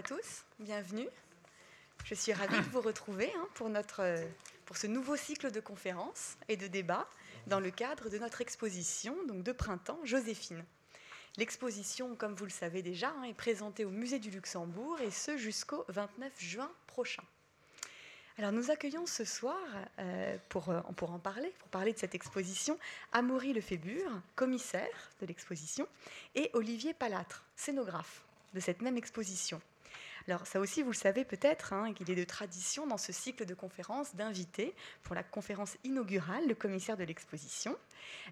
à tous, bienvenue. Je suis ravie de vous retrouver hein, pour, notre, pour ce nouveau cycle de conférences et de débats dans le cadre de notre exposition donc de printemps Joséphine. L'exposition, comme vous le savez déjà, hein, est présentée au Musée du Luxembourg et ce jusqu'au 29 juin prochain. Alors nous accueillons ce soir, euh, pour, euh, pour en parler, pour parler de cette exposition, Amaury Lefébure, commissaire de l'exposition, et Olivier Palatre, scénographe de cette même exposition. Alors ça aussi, vous le savez peut-être, hein, qu'il est de tradition dans ce cycle de conférences d'inviter pour la conférence inaugurale le commissaire de l'exposition.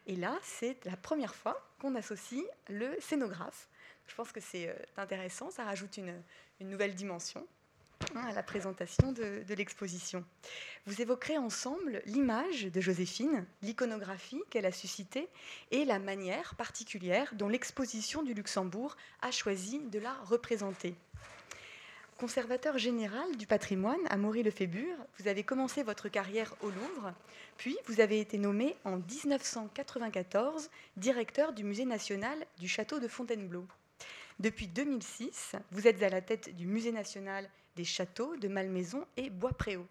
Et là, c'est la première fois qu'on associe le scénographe. Je pense que c'est euh, intéressant, ça rajoute une, nouvelle dimension hein, à la présentation de, de l'exposition. Vous évoquerez ensemble l'image de Joséphine, l'iconographie qu'elle a suscitée et la manière particulière dont l'exposition du Luxembourg a choisi de la représenter. Conservateur général du patrimoine à Maury-le-Fébure, vous avez commencé votre carrière au Louvre, puis vous avez été nommé en 1994 directeur du Musée national du château de Fontainebleau. Depuis 2006, vous êtes à la tête du Musée national des châteaux de Malmaison et Bois-Préau.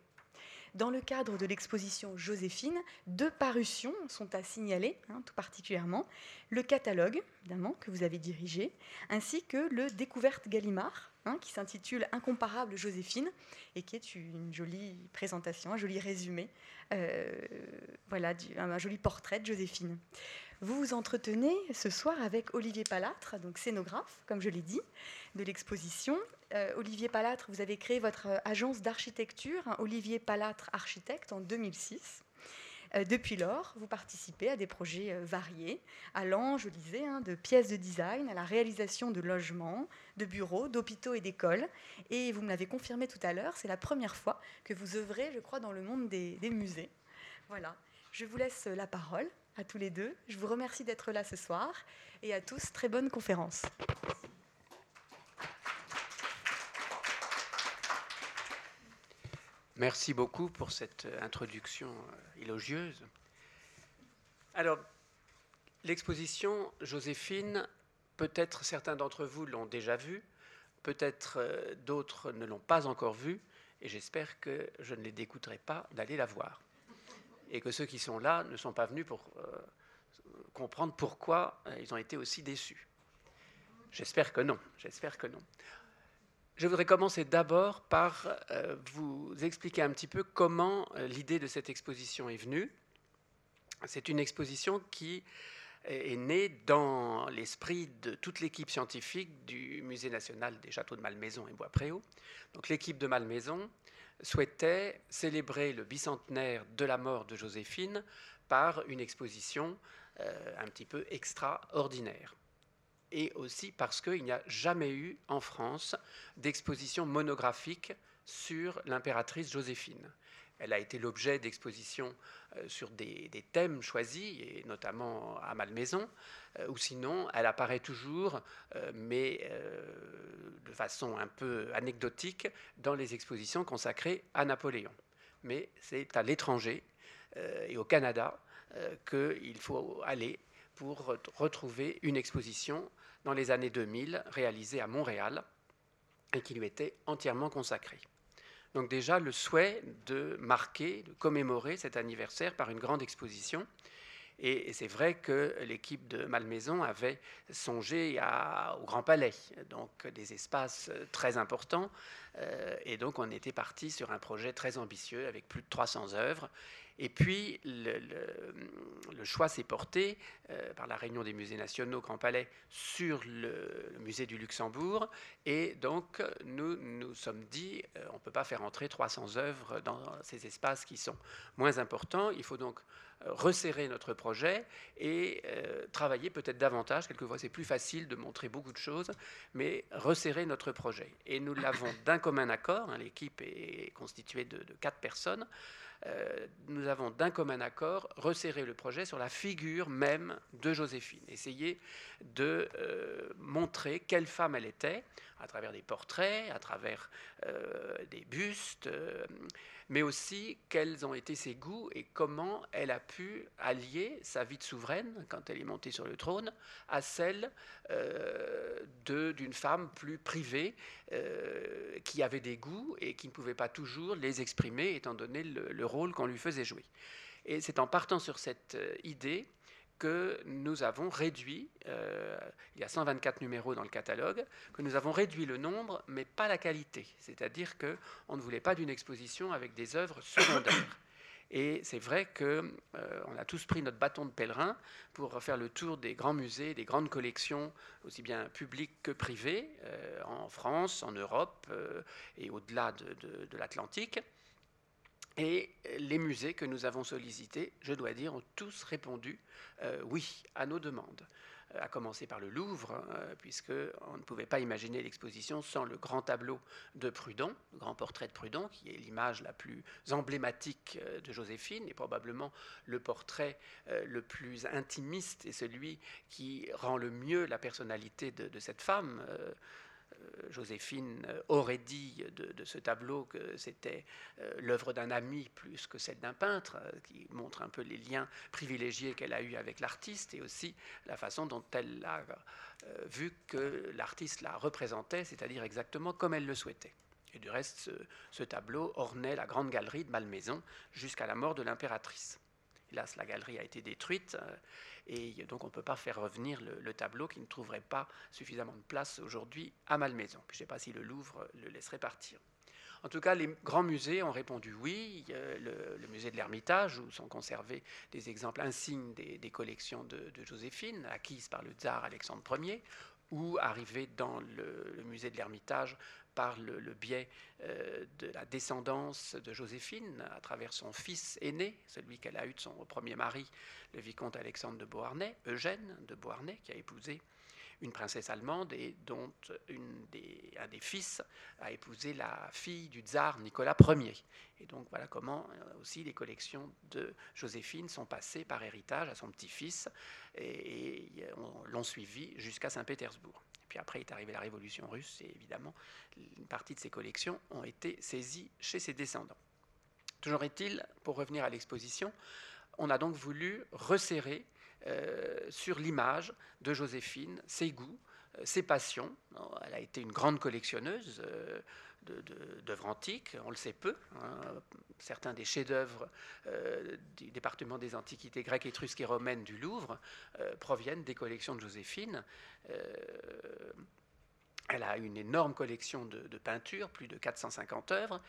Dans le cadre de l'exposition Joséphine, deux parutions sont à signaler, hein, tout particulièrement. Le catalogue, évidemment, que vous avez dirigé, ainsi que le Découverte Gallimard, qui s'intitule Incomparable Joséphine, et qui est une jolie présentation, un joli résumé, euh, voilà, un joli portrait de Joséphine. Vous vous entretenez ce soir avec Olivier Palatre, donc scénographe, comme je l'ai dit, de l'exposition. Euh, Olivier Palatre, vous avez créé votre agence d'architecture, hein, Olivier Palatre Architecte, en 2006. Euh, depuis lors, vous participez à des projets variés, allant, je disais, hein, de pièces de design à la réalisation de logements, de bureaux, d'hôpitaux et d'écoles. Et vous me l'avez confirmé tout à l'heure, c'est la première fois que vous œuvrez, je crois, dans le monde des, des musées. Voilà. Je vous laisse la parole à tous les deux. Je vous remercie d'être là ce soir et à tous, très bonne conférence. Merci beaucoup pour cette introduction euh, élogieuse. Alors, l'exposition Joséphine, peut-être certains d'entre vous l'ont déjà vue, peut-être euh, d'autres ne l'ont pas encore vue, et j'espère que je ne les dégoûterai pas d'aller la voir et que ceux qui sont là ne sont pas venus pour euh, comprendre pourquoi euh, ils ont été aussi déçus. J'espère que non, j'espère que non. Je voudrais commencer d'abord par euh, vous expliquer un petit peu comment l'idée de cette exposition est venue. C'est une exposition qui est née dans l'esprit de toute l'équipe scientifique du Musée national des châteaux de Malmaison et Bois-Préau. Donc l'équipe de Malmaison souhaitait célébrer le bicentenaire de la mort de Joséphine par une exposition euh, un petit peu extraordinaire. Et aussi parce qu'il n'y a jamais eu en France d'exposition monographique sur l'impératrice Joséphine. Elle a été l'objet d'expositions euh, sur des, thèmes choisis, et notamment à Malmaison, euh, ou sinon elle apparaît toujours, euh, mais de façon un peu anecdotique, dans les expositions consacrées à Napoléon. Mais c'est à l'étranger et au Canada qu'il faut aller pour retrouver une exposition dans les années 2000 réalisée à Montréal et qui lui était entièrement consacrée. Donc déjà le souhait de marquer, de commémorer cet anniversaire par une grande exposition. Et, c'est vrai que l'équipe de Malmaison avait songé au Grand Palais, donc des espaces très importants. Euh, et donc on était parti sur un projet très ambitieux avec plus de 300 œuvres. Et puis, le, choix s'est porté euh, par la réunion des musées nationaux Grand Palais sur le, musée du Luxembourg. Et donc, nous nous sommes dit, euh, on ne peut pas faire entrer 300 œuvres dans ces espaces qui sont moins importants. Il faut donc euh, resserrer notre projet et travailler peut-être davantage. Quelquefois, c'est plus facile de montrer beaucoup de choses, mais resserrer notre projet. Et nous l'avons d'un commun accord. Hein, l'équipe est constituée de, de quatre personnes. Nous avons d'un commun accord resserré le projet sur la figure même de Joséphine, essayer de montrer quelle femme elle était à travers des portraits, à travers des bustes mais aussi quels ont été ses goûts et comment elle a pu allier sa vie de souveraine, quand elle est montée sur le trône, à celle euh, d'une femme plus privée, euh, qui avait des goûts et qui ne pouvait pas toujours les exprimer, étant donné le rôle qu'on lui faisait jouer. Et c'est en partant sur cette euh, idée que nous avons réduit, euh, il y a 124 numéros dans le catalogue, que nous avons réduit le nombre, mais pas la qualité. C'est-à-dire qu'on ne voulait pas d'une exposition avec des œuvres secondaires. Et c'est vrai qu'on euh, a tous pris notre bâton de pèlerin pour faire le tour des grands musées, des grandes collections, aussi bien publiques que privées, euh, en France, en Europe et au-delà de l'Atlantique. Et les musées que nous avons sollicités, je dois dire, ont tous répondu euh, oui à nos demandes. Euh, à commencer par le Louvre, euh, puisqu'on ne pouvait pas imaginer l'exposition sans le grand tableau de Prudhon, le grand portrait de Prudhon, qui est l'image la plus emblématique de Joséphine et probablement le portrait le plus intimiste et celui qui rend le mieux la personnalité de cette femme. Euh, Joséphine euh, aurait dit de, ce tableau que c'était euh, l'œuvre d'un ami plus que celle d'un peintre, qui montre un peu les liens privilégiés qu'elle a eus avec l'artiste et aussi la façon dont elle a vu que l'artiste la représentait, c'est-à-dire exactement comme elle le souhaitait. Et du reste, ce tableau ornait la grande galerie de Malmaison jusqu'à la mort de l'impératrice. Hélas, la galerie a été détruite euh, et donc on ne peut pas faire revenir le, tableau qui ne trouverait pas suffisamment de place aujourd'hui à Malmaison. je ne sais pas si le Louvre le laisserait partir. En tout cas, les grands musées ont répondu oui. Le, musée de l'Ermitage, où sont conservés des exemples insignes des, collections de, Joséphine, acquises par le tsar Alexandre Ier, ou arrivés dans le musée de l'Ermitage par le, biais euh, de la descendance de Joséphine à travers son fils aîné, celui qu'elle a eu de son premier mari, le vicomte Alexandre de Beauharnais, Eugène de Beauharnais, qui a épousé une princesse allemande et dont un des fils a épousé la fille du tsar Nicolas Ier. Et donc voilà comment euh, aussi les collections de Joséphine sont passées par héritage à son petit-fils et, et l'ont suivi jusqu'à Saint-Pétersbourg. Puis après est arrivée la révolution russe et évidemment, une partie de ces collections ont été saisies chez ses descendants. Toujours est-il, pour revenir à l'exposition, on a donc voulu resserrer euh, sur l'image de Joséphine ses goûts, euh, ses passions. Elle a été une grande collectionneuse. Euh, d'œuvres antiques, on le sait peu. Hein. Certains des chefs-d'œuvre euh, du département des antiquités grecques, étrusques et romaines du Louvre euh, proviennent des collections de Joséphine. Euh, elle a une énorme collection de, de, peintures, plus de 450 œuvres.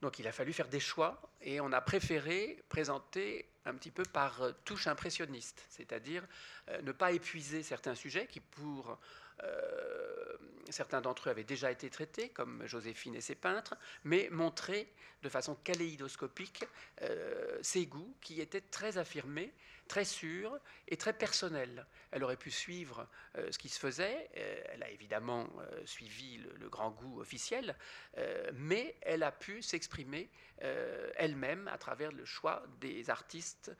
Donc il a fallu faire des choix et on a préféré présenter un petit peu par touche impressionniste, c'est-à-dire ne pas épuiser certains sujets qui, pour certains d'entre eux avaient déjà été traités, comme Joséphine et ses peintres, mais montrer de façon kaléidoscopique euh, ses goûts qui étaient très affirmés, très sûrs et très personnels. Elle aurait pu suivre euh, ce qui se faisait, elle a évidemment suivi le, grand goût officiel, mais elle a pu s'exprimer elle-même à travers le choix des artistes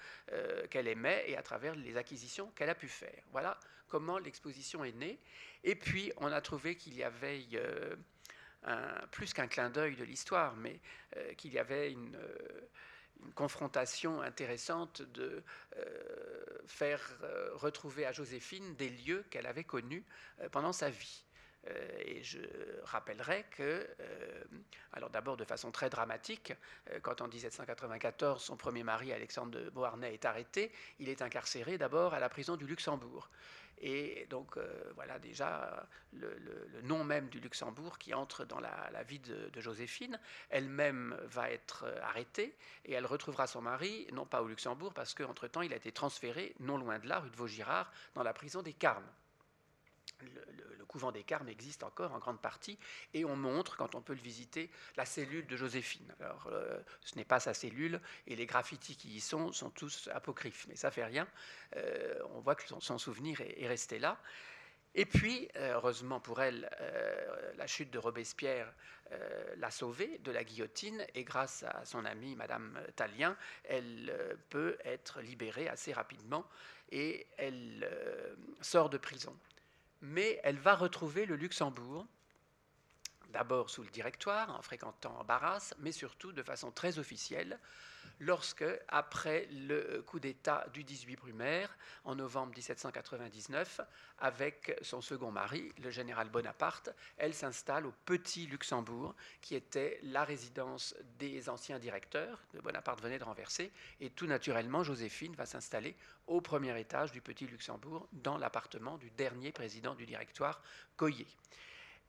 qu'elle aimait et à travers les acquisitions qu'elle a pu faire. Voilà comment l'exposition est née. Et puis, on a trouvé qu'il y avait euh, plus qu'un clin d'œil de l'histoire, mais euh, qu'il y avait une, euh, confrontation intéressante de faire retrouver à Joséphine des lieux qu'elle avait connus pendant sa vie. et je rappellerai que, alors d'abord de façon très dramatique, quand en 1794 son premier mari Alexandre de Beauharnais est arrêté, il est incarcéré d'abord à la prison du Luxembourg. Et donc, euh, voilà déjà le, nom même du Luxembourg qui entre dans la, vie de, Joséphine. Elle-même va être euh, arrêtée et elle retrouvera son mari, non pas au Luxembourg, parce qu'entre-temps, il a été transféré, non loin de là, rue de Vaugirard, dans la prison des Carmes le, couvent des Carmes existe encore en grande partie, et on montre, quand on peut le visiter, la cellule de Joséphine. Alors, euh, ce n'est pas sa cellule, et les graffitis qui y sont sont tous apocryphes, mais ça fait rien. Euh, on voit que son, souvenir est, resté là. Et puis, heureusement pour elle, la chute de Robespierre l'a sauvée de la guillotine et grâce à son amie Madame Talien, elle peut être libérée assez rapidement et elle sort de prison. Mais elle va retrouver le Luxembourg d'abord sous le directoire, en fréquentant Barras, mais surtout de façon très officielle, lorsque, après le coup d'État du 18 Brumaire, en novembre 1799, avec son second mari, le général Bonaparte, elle s'installe au Petit Luxembourg, qui était la résidence des anciens directeurs. De Bonaparte venait de renverser, et tout naturellement, Joséphine va s'installer au premier étage du Petit Luxembourg, dans l'appartement du dernier président du directoire, Coyer.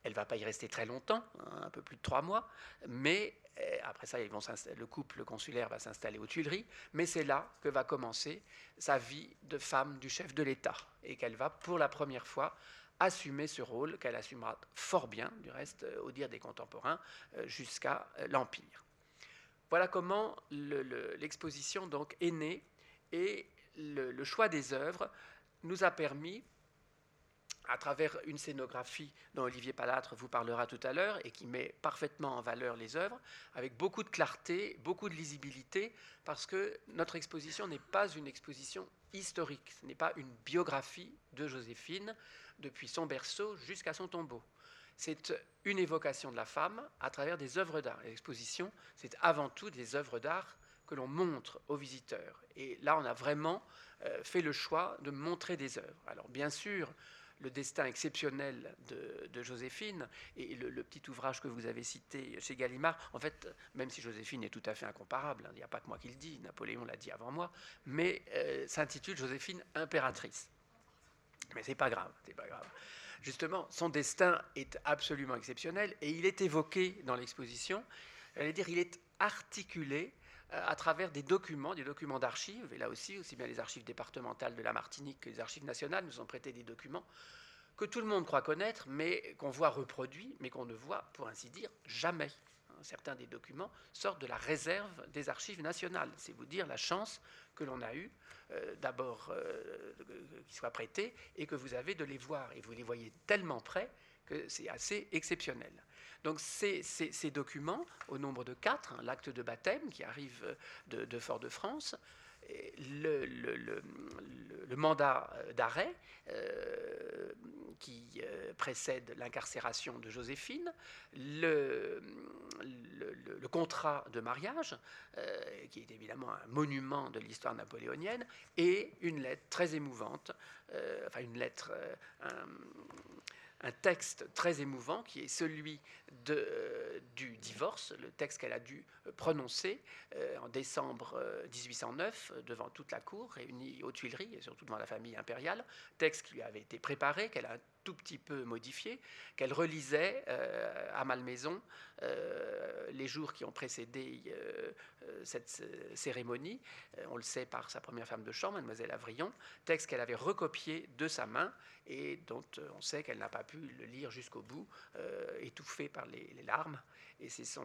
Elle ne va pas y rester très longtemps, hein, un peu plus de trois mois, mais après ça, le couple consulaire va s'installer aux Tuileries, mais c'est là que va commencer sa vie de femme du chef de l'État, et qu'elle va pour la première fois assumer ce rôle qu'elle assumera fort bien, du reste, euh, au dire des contemporains, euh, jusqu'à euh, l'Empire. Voilà comment l'exposition donc est née, et le choix des œuvres nous a permis à travers une scénographie dont Olivier Palatre vous parlera tout à l'heure et qui met parfaitement en valeur les œuvres, avec beaucoup de clarté, beaucoup de lisibilité, parce que notre exposition n'est pas une exposition historique, ce n'est pas une biographie de Joséphine depuis son berceau jusqu'à son tombeau. C'est une évocation de la femme à travers des œuvres d'art. L'exposition, c'est avant tout des œuvres d'art que l'on montre aux visiteurs. Et là, on a vraiment euh, fait le choix de montrer des œuvres. Alors bien sûr, le destin exceptionnel de, Joséphine et le, petit ouvrage que vous avez cité chez Gallimard, en fait, même si Joséphine est tout à fait incomparable, hein, il n'y a pas que moi qui le dis, Napoléon l'a dit avant moi, mais euh, s'intitule Joséphine impératrice. Mais c'est pas grave, c'est pas grave. Justement, son destin est absolument exceptionnel et il est évoqué dans l'exposition. J'allais dire, il est articulé à travers des documents, des documents d'archives, et là aussi, aussi bien les archives départementales de la Martinique que les archives nationales nous ont prêté des documents que tout le monde croit connaître, mais qu'on voit reproduits, mais qu'on ne voit, pour ainsi dire, jamais. Hein, certains des documents sortent de la réserve des archives nationales. C'est vous dire la chance que l'on a eue, euh, d'abord euh, qu'ils soient prêtés, et que vous avez de les voir. Et vous les voyez tellement près que c'est assez exceptionnel. Donc ces, documents, au nombre de quatre, hein, l'acte de baptême qui arrive de, Fort-de-France, le, mandat d'arrêt euh, qui euh, précède l'incarcération de Joséphine, le, contrat de mariage, euh, qui est évidemment un monument de l'histoire napoléonienne, et une lettre très émouvante, enfin une lettre, texte très émouvant qui est celui euh, du divorce, le texte qu'elle a dû euh, prononcer euh, en décembre 1809 devant toute la cour réunie aux Tuileries et surtout devant la famille impériale, texte qui lui avait été préparé, qu'elle a tout petit peu modifié, qu'elle relisait à Malmaison les jours qui ont précédé cette cérémonie. on le sait par sa première femme de chambre, mademoiselle Avrion, texte qu'elle avait recopié de sa main et dont on sait qu'elle n'a pas pu le lire jusqu'au bout, étouffé par les, larmes, et c'est son,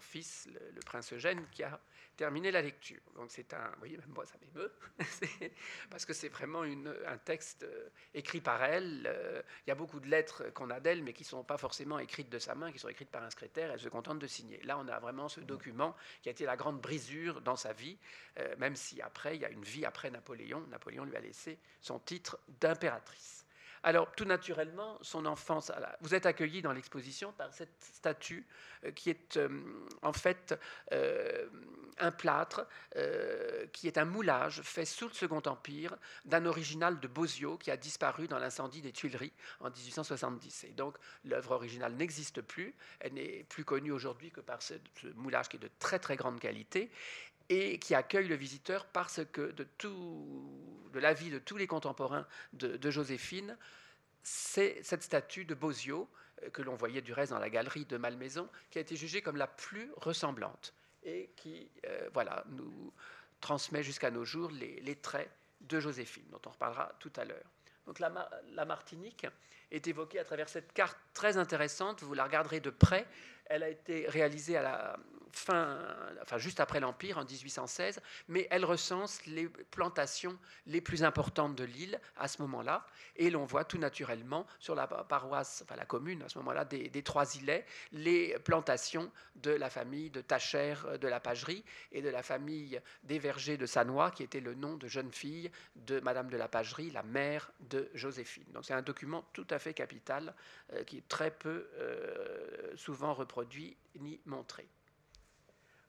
fils, le, prince Eugène, qui a terminé la lecture. Donc c'est un, vous voyez, même moi ça m'émeut, parce que c'est vraiment un texte euh, écrit par elle. Euh, il y a beaucoup de lettres qu'on a d'elle, mais qui ne sont pas forcément écrites de sa main, qui sont écrites par un secrétaire, elle se contente de signer. Là, on a vraiment ce document qui a été la grande brisure dans sa vie, euh, même si après, il y a une vie après Napoléon. Napoléon lui a laissé son titre d'impératrice. Alors, tout naturellement, son enfance, vous êtes accueilli dans l'exposition par cette statue euh, qui est euh, en fait euh, un plâtre, qui est un moulage fait sous le Second Empire d'un original de Bozio qui a disparu dans l'incendie des Tuileries en 1870. Et donc, l'œuvre originale n'existe plus. Elle n'est plus connue aujourd'hui que par ce, moulage qui est de très très grande qualité et qui accueille le visiteur parce que de, tout, de l'avis de tous les contemporains de, Joséphine, c'est cette statue de Bozio, euh, que l'on voyait du reste dans la galerie de Malmaison, qui a été jugée comme la plus ressemblante et qui euh, voilà, nous transmet jusqu'à nos jours les, traits de Joséphine, dont on reparlera tout à l'heure. Donc la, Martinique est évoquée à travers cette carte très intéressante, vous la regarderez de près, Elle a été réalisée à la fin, enfin juste après l'Empire, en 1816, mais elle recense les plantations les plus importantes de l'île à ce moment-là. Et l'on voit tout naturellement sur la paroisse, enfin la commune à ce moment-là, des, Trois Îlets, les plantations de la famille de Tachère de la Pagerie et de la famille des Vergers de Sanois, qui était le nom de jeune fille de Madame de la Pagerie, la mère de Joséphine. Donc c'est un document tout à fait capital euh, qui est très peu euh, souvent reproduit ni montré.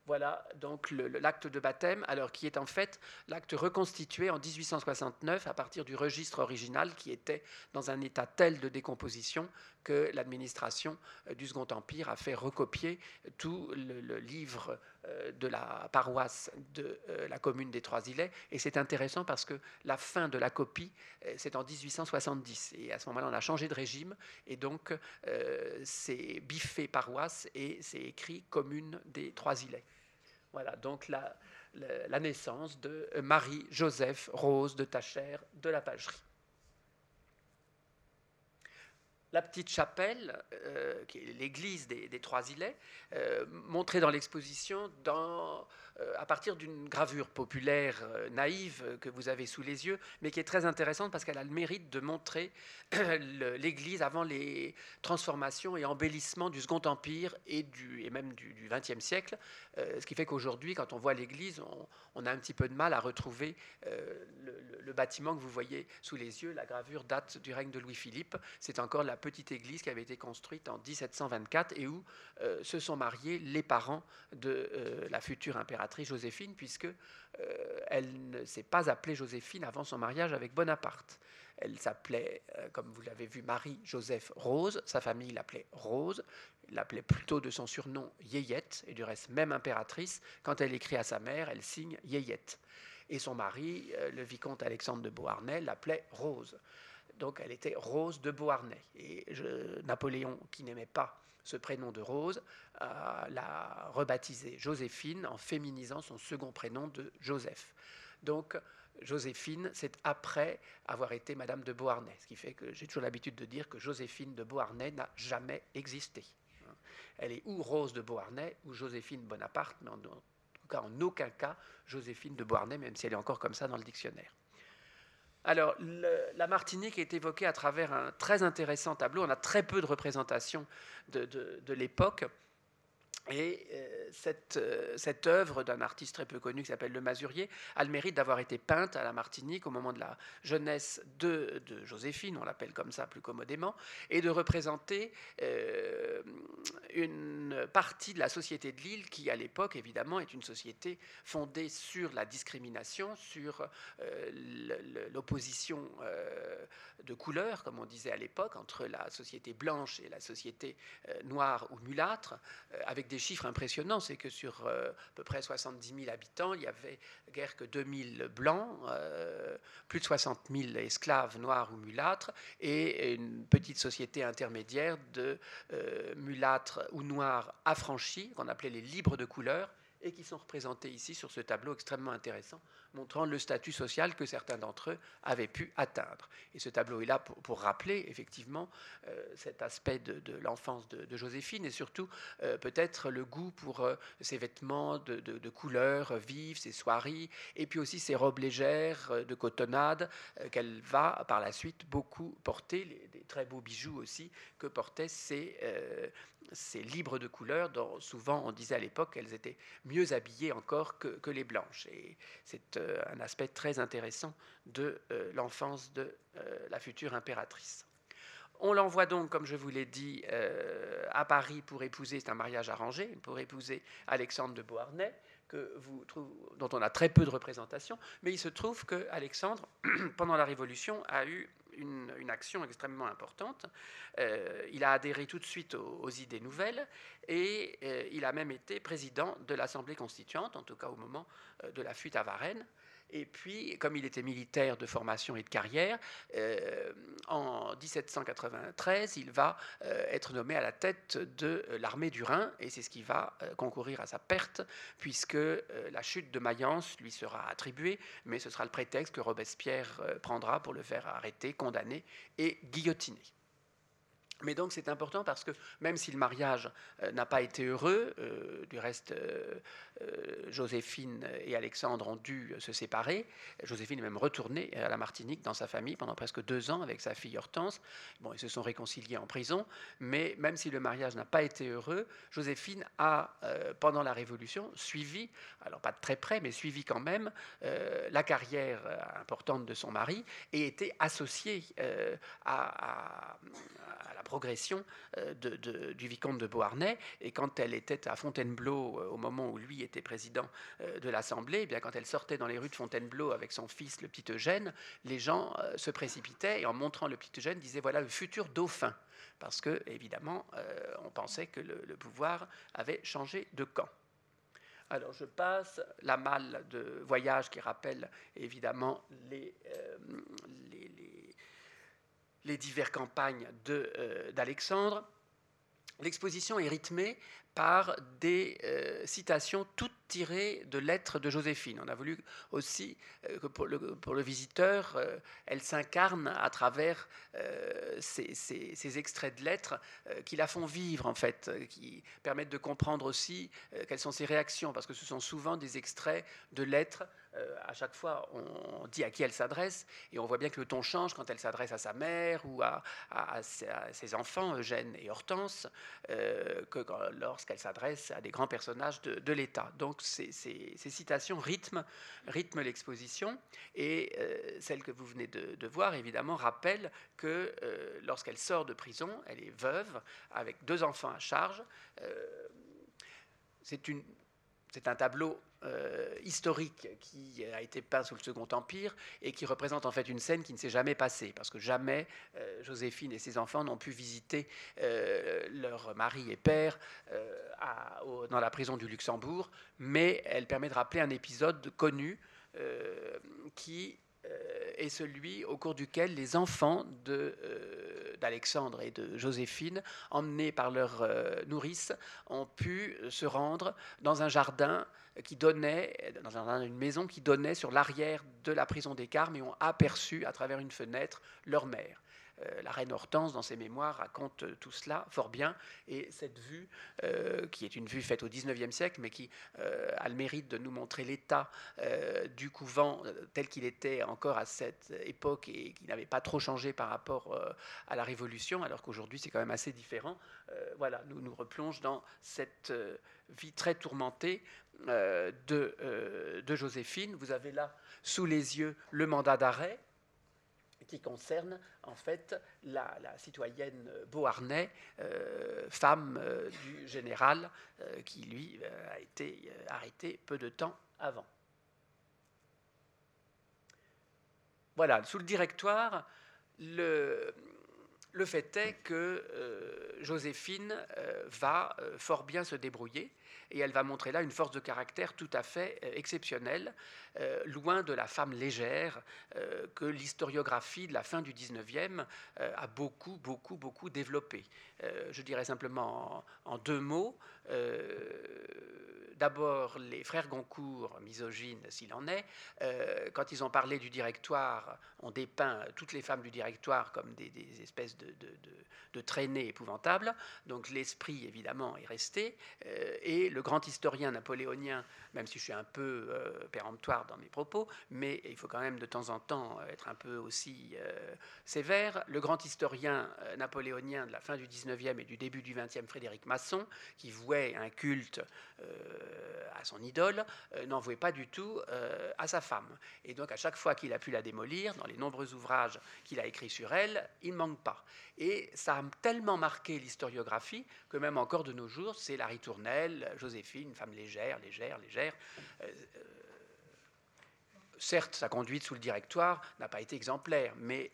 Voilà donc l'acte de baptême, alors qui est en fait l'acte reconstitué en 1869 à partir du registre original qui était dans un état tel de décomposition que l'administration euh, du Second Empire a fait recopier tout le, livre euh, de la paroisse de euh, la commune des Trois-Îlets. Et c'est intéressant parce que la fin de la copie, c'est en 1870. Et à ce moment-là, on a changé de régime. Et donc, c'est biffé paroisse et c'est écrit commune des Trois-Îlets. Voilà, donc la, naissance de Marie-Joseph Rose de Tachère de la Pagerie. La petite chapelle, euh, qui est l'église des, Trois Îlets, euh, montrée dans l'exposition euh, à partir d'une gravure populaire naïve que vous avez sous les yeux, mais qui est très intéressante parce qu'elle a le mérite de montrer l'Église avant les transformations et embellissements du Second Empire et, même du XXe siècle. ce qui fait qu'aujourd'hui, quand on voit l'Église, on, a un petit peu de mal à retrouver le, bâtiment que vous voyez sous les yeux. La gravure date du règne de Louis-Philippe. C'est encore la petite église qui avait été construite en 1724 et où se sont mariés les parents de la future impératrice Joséphine, puisque euh, elle ne s'est pas appelée Joséphine avant son mariage avec Bonaparte. Elle s'appelait, euh, comme vous l'avez vu, Marie-Joseph Rose. Sa famille l'appelait Rose. Il l'appelait plutôt de son surnom Yeyette, et du reste, même impératrice. Quand elle écrit à sa mère, elle signe Yeyette. Et son mari, euh, le vicomte Alexandre de Beauharnais, l'appelait Rose. Donc elle était Rose de Beauharnais. Et Napoléon, qui n'aimait pas ce prénom de Rose, euh, l'a rebaptisé Joséphine en féminisant son second prénom de Joseph. Donc Joséphine, c'est après avoir été Madame de Beauharnais, ce qui fait que j'ai toujours l'habitude de dire que Joséphine de Beauharnais n'a jamais existé. Elle est ou Rose de Beauharnais ou Joséphine Bonaparte, mais en, tout cas en aucun cas Joséphine de Beauharnais, même si elle est encore comme ça dans le dictionnaire. Alors, la Martinique est évoquée à travers un très intéressant tableau. On a très peu de représentations de l'époque. Et euh, cette, euh, cette, œuvre d'un artiste très peu connu qui s'appelle Le Masurier a le mérite d'avoir été peinte à la Martinique au moment de la jeunesse de, Joséphine, on l'appelle comme ça plus commodément, et de représenter euh, une partie de la société de l'île qui, à l'époque, évidemment, est une société fondée sur la discrimination, sur l'opposition de couleur, comme on disait à l'époque, entre la société blanche et la société noire ou mulâtre, avec des chiffres impressionnants, c'est que sur euh, à peu près 70 000 habitants, il y avait guère que 2000 blancs, euh, plus de 60 000 esclaves noirs ou mulâtres, et une petite société intermédiaire de euh, mulâtres ou noirs affranchis, qu'on appelait les libres de couleur, et qui sont représentés ici sur ce tableau extrêmement intéressant montrant le statut social que certains d'entre eux avaient pu atteindre. Et ce tableau est là pour, rappeler effectivement euh, cet aspect de, l'enfance de, Joséphine et surtout euh, peut-être le goût pour euh, ses vêtements de, couleurs vives, ses soieries, et puis aussi ses robes légères de cotonnade qu'elle va par la suite beaucoup porter, très beaux bijoux aussi que portaient ces, ces libres de couleurs, dont souvent on disait à l'époque qu'elles étaient mieux habillées encore que, les blanches. Et c'est euh, un aspect très intéressant de euh, l'enfance de euh, la future impératrice. On l'envoie donc, comme je vous l'ai dit, à Paris pour épouser, c'est un mariage arrangé, pour épouser Alexandre de Beauharnais, dont on a très peu de représentation, mais il se trouve que Alexandre, pendant la Révolution, a eu une, action extrêmement importante. il a adhéré tout de suite aux, idées nouvelles et il a même été président de l'Assemblée constituante, en tout cas au moment de la fuite à Varennes. Et puis, comme il était militaire de formation et de carrière, euh, en 1793, il va euh, être nommé à la tête de euh, l'armée du Rhin, et c'est ce qui va concourir à sa perte, puisque la chute de Mayence lui sera attribuée, mais ce sera le prétexte que Robespierre prendra pour le faire arrêter, condamner et guillotiner. Mais donc c'est important parce que même si le mariage euh, n'a pas été heureux, euh, du reste euh, Joséphine et Alexandre ont dû se séparer. Joséphine est même retournée à la Martinique dans sa famille pendant presque deux ans avec sa fille Hortense. Bon, ils se sont réconciliés en prison, mais même si le mariage n'a pas été heureux, Joséphine a, pendant la Révolution, suivi, alors pas de très près, mais suivi quand même la carrière importante de son mari et était associée à, à la progression euh, du vicomte de Beauharnais. Et quand elle était à Fontainebleau, euh, au moment où lui était président euh, de l'Assemblée, eh bien quand elle sortait dans les rues de Fontainebleau avec son fils, le petit Eugène, les gens se précipitaient et en montrant le petit Eugène, disaient voilà le futur dauphin. Parce que, évidemment, on pensait que le, pouvoir avait changé de camp. Alors je passe la malle de voyage qui rappelle évidemment les, les diverses campagnes euh, d'Alexandre. L'exposition est rythmée par des euh, citations toutes tirées de lettres de Joséphine. On a voulu aussi euh, que pour le, visiteur, elle s'incarne à travers ces, ces, extraits de lettres qui la font vivre, en fait, qui permettent de comprendre aussi quelles sont ses réactions, parce que ce sont souvent des extraits de lettres euh, à chaque fois, on dit à qui elle s'adresse, et on voit bien que le ton change quand elle s'adresse à sa mère ou à, ses enfants, Eugène et Hortense, euh, que lorsqu'elle s'adresse à des grands personnages de, l'État. Donc ces, citations rythment, l'exposition, et euh, celle que vous venez de, voir, évidemment, rappelle que lorsqu'elle sort de prison, elle est veuve, avec deux enfants à charge. c'est un tableau euh, historique qui a été peint sous le Second Empire et qui représente en fait une scène qui ne s'est jamais passée, parce que jamais euh, Joséphine et ses enfants n'ont pu visiter euh, leur mari et père dans la prison du Luxembourg, mais elle permet de rappeler un épisode connu qui est celui au cours duquel les enfants d'Alexandre et de Joséphine, emmenés par leur euh, nourrice, ont pu se rendre dans un jardin qui donnait, dans une maison qui donnait sur l'arrière de la prison des Carmes et ont aperçu à travers une fenêtre leur mère. Euh, la reine Hortense, dans ses mémoires, raconte tout cela fort bien. Et cette vue, euh, qui est une vue faite au XIXe siècle, mais qui euh, a le mérite de nous montrer l'état du couvent tel qu'il était encore à cette époque et qui n'avait pas trop changé par rapport à la Révolution, alors qu'aujourd'hui c'est quand même assez différent, voilà, nous nous replonge dans cette vie très tourmentée de Joséphine. Vous avez là sous les yeux le mandat d'arrêt qui concerne en fait la, citoyenne Beauharnais, euh, femme euh, du général, euh, qui lui a été arrêté peu de temps avant. Voilà, sous le directoire, le, le fait est que Joséphine va fort bien se débrouiller et elle va montrer là une force de caractère tout à fait euh, exceptionnelle, euh, loin de la femme légère euh, que l'historiographie de la fin du 19e a beaucoup, beaucoup, beaucoup développée. je dirais simplement en deux mots d'abord les frères Goncourt, misogynes s'il en est, euh, quand ils ont parlé du directoire, ont dépeint toutes les femmes du directoire comme des, espèces de, de, traînées épouvantables. Donc l'esprit, évidemment, est resté. Euh, et le grand historien napoléonien, même si je suis un peu euh, péremptoire dans mes propos, mais il faut quand même de temps en temps être un peu aussi sévère, le grand historien napoléonien de la fin du 19e et du début du 20e, Frédéric Masson, qui vouait un culte euh, à son idole, euh, n'en vouait pas du tout euh, à sa femme. Et donc à chaque fois qu'il a pu la démolir, dans les nombreux ouvrages qu'il a écrits sur elle, il ne manque pas. Et ça a tellement marqué l'historiographie que même encore de nos jours, c'est la ritournelle, Joséphine, une femme légère, légère, légère. certes, sa conduite sous le directoire n'a pas été exemplaire, mais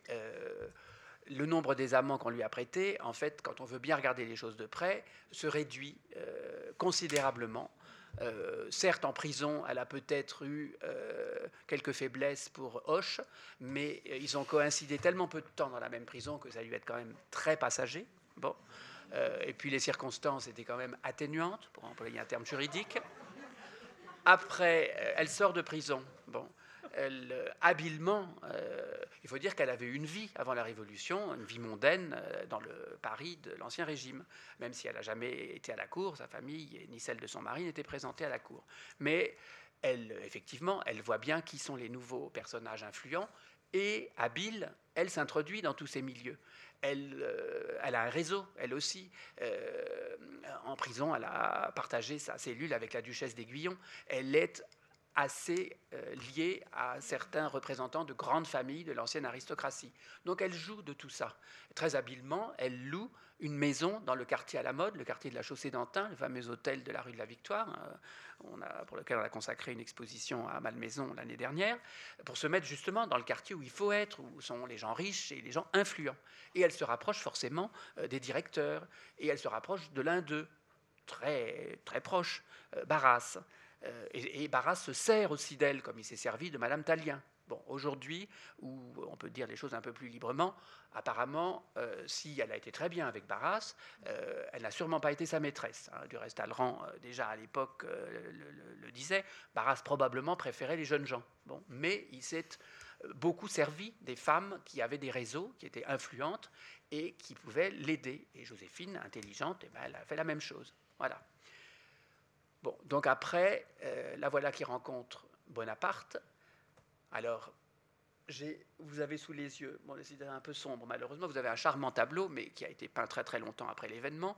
le nombre des amants qu'on lui a prêtés, en fait, quand on veut bien regarder les choses de près, se réduit euh, considérablement. Euh, certes, en prison, elle a peut-être eu euh, quelques faiblesses pour Hoche, mais ils ont coïncidé tellement peu de temps dans la même prison que ça a dû être quand même très passager. Bon. et puis les circonstances étaient quand même atténuantes, pour employer un terme juridique. Après, elle sort de prison. Bon. Elle, habilement, il faut dire qu'elle avait une vie avant la Révolution, une vie mondaine dans le Paris de l'Ancien Régime, même si elle n'a jamais été à la cour, sa famille ni celle de son mari n'étaient présentées à la cour. Mais elle, effectivement, elle voit bien qui sont les nouveaux personnages influents et habile, elle s'introduit dans tous ces milieux. Elle, euh, a un réseau, elle aussi. Euh, en prison, elle a partagé sa cellule avec la duchesse d'Aiguillon. Elle est assez euh, liée à certains représentants de grandes familles de l'ancienne aristocratie. Donc elle joue de tout ça. Très habilement, elle loue une maison dans le quartier à la mode, le quartier de la Chaussée d'Antin, le fameux hôtel de la rue de la Victoire, hein, on a, pour lequel on a consacré une exposition à Malmaison l'année dernière, pour se mettre justement dans le quartier où il faut être, où sont les gens riches et les gens influents. Et elle se rapproche forcément euh, des directeurs, et elle se rapproche de l'un d'eux, très, très proche, euh, Barras. Euh, et, Barras se sert aussi d'elle, comme il s'est servi de Madame Talien. Bon, aujourd'hui, où on peut dire les choses un peu plus librement, apparemment, euh, si elle a été très bien avec Barras, euh, elle n'a sûrement pas été sa maîtresse. Hein. Du reste, euh, déjà à l'époque, le, disait, Barras probablement préférait les jeunes gens. Bon, mais il s'est beaucoup servi des femmes qui avaient des réseaux, qui étaient influentes et qui pouvaient l'aider. Et Joséphine, intelligente, eh ben, elle a fait la même chose. Voilà. Bon, donc après, la voilà qui rencontre Bonaparte alors, vous avez sous les yeux, bon, c'est un peu sombre malheureusement, vous avez un charmant tableau, mais qui a été peint très très longtemps après l'événement.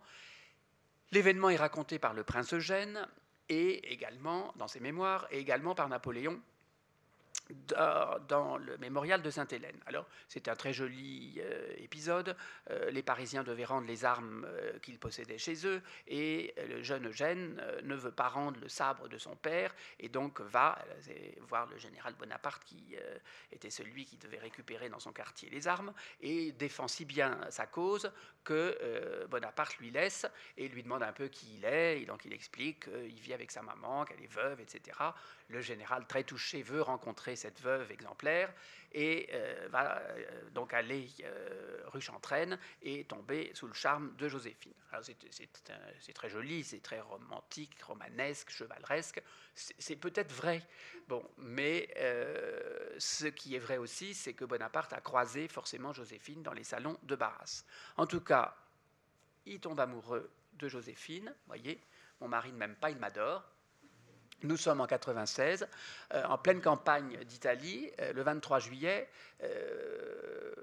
L'événement est raconté par le prince Eugène, et également, dans ses mémoires, et également par Napoléon, dans le mémorial de Sainte-Hélène. Alors, c'est un très joli euh, épisode. Euh, les Parisiens devaient rendre les armes euh, qu'ils possédaient chez eux, et le jeune Eugène ne veut pas rendre le sabre de son père, et donc va voir le général Bonaparte, qui était celui qui devait récupérer dans son quartier les armes, et défend si bien sa cause que Bonaparte lui laisse et lui demande un peu qui il est, et donc il explique qu'il vit avec sa maman, qu'elle est veuve, etc. Le général, très touché, veut rencontrer cette veuve exemplaire et euh, va euh, donc aller euh, rue Chantraine et tomber sous le charme de Joséphine. c'est très joli, c'est très romantique, romanesque, chevaleresque. C'est peut-être vrai, bon, mais ce qui est vrai aussi, c'est que Bonaparte a croisé forcément Joséphine dans les salons de Barras. En tout cas, il tombe amoureux de Joséphine, voyez, mon mari ne m'aime pas, il m'adore. Nous sommes en 96, euh, en pleine campagne d'Italie, euh, le 23 juillet, euh,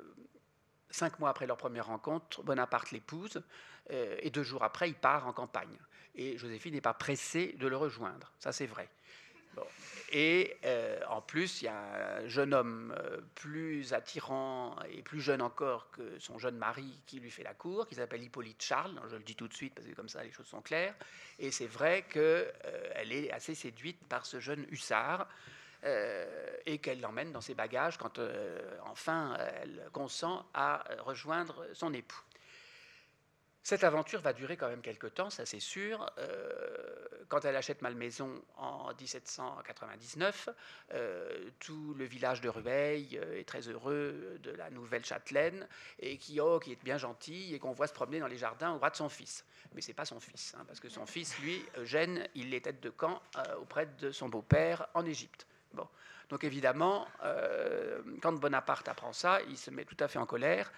cinq mois après leur première rencontre, Bonaparte l'épouse, et deux jours après, il part en campagne. Et Joséphine n'est pas pressée de le rejoindre, ça c'est vrai. Et euh, en plus, il y a un jeune homme euh, plus attirant et plus jeune encore que son jeune mari qui lui fait la cour, qui s'appelle Hippolyte Charles. Je le dis tout de suite parce que comme ça les choses sont claires. Et c'est vrai qu'elle euh, est assez séduite par ce jeune hussard. et qu'elle l'emmène dans ses bagages quand enfin elle consent à rejoindre son époux. Cette aventure va durer quand même quelques temps, ça c'est sûr. Quand elle achète Malmaison en 1799, euh, tout le village de Rueil euh, est très heureux de la nouvelle châtelaine et qui, oh, qui est bien gentille et qu'on voit se promener dans les jardins au bras de son fils. Mais c'est pas son fils, hein, parce que son fils, lui, Eugène, il est tête de camp auprès de son beau-père en Égypte. Bon. Donc évidemment, quand Bonaparte apprend ça, il se met tout à fait en colère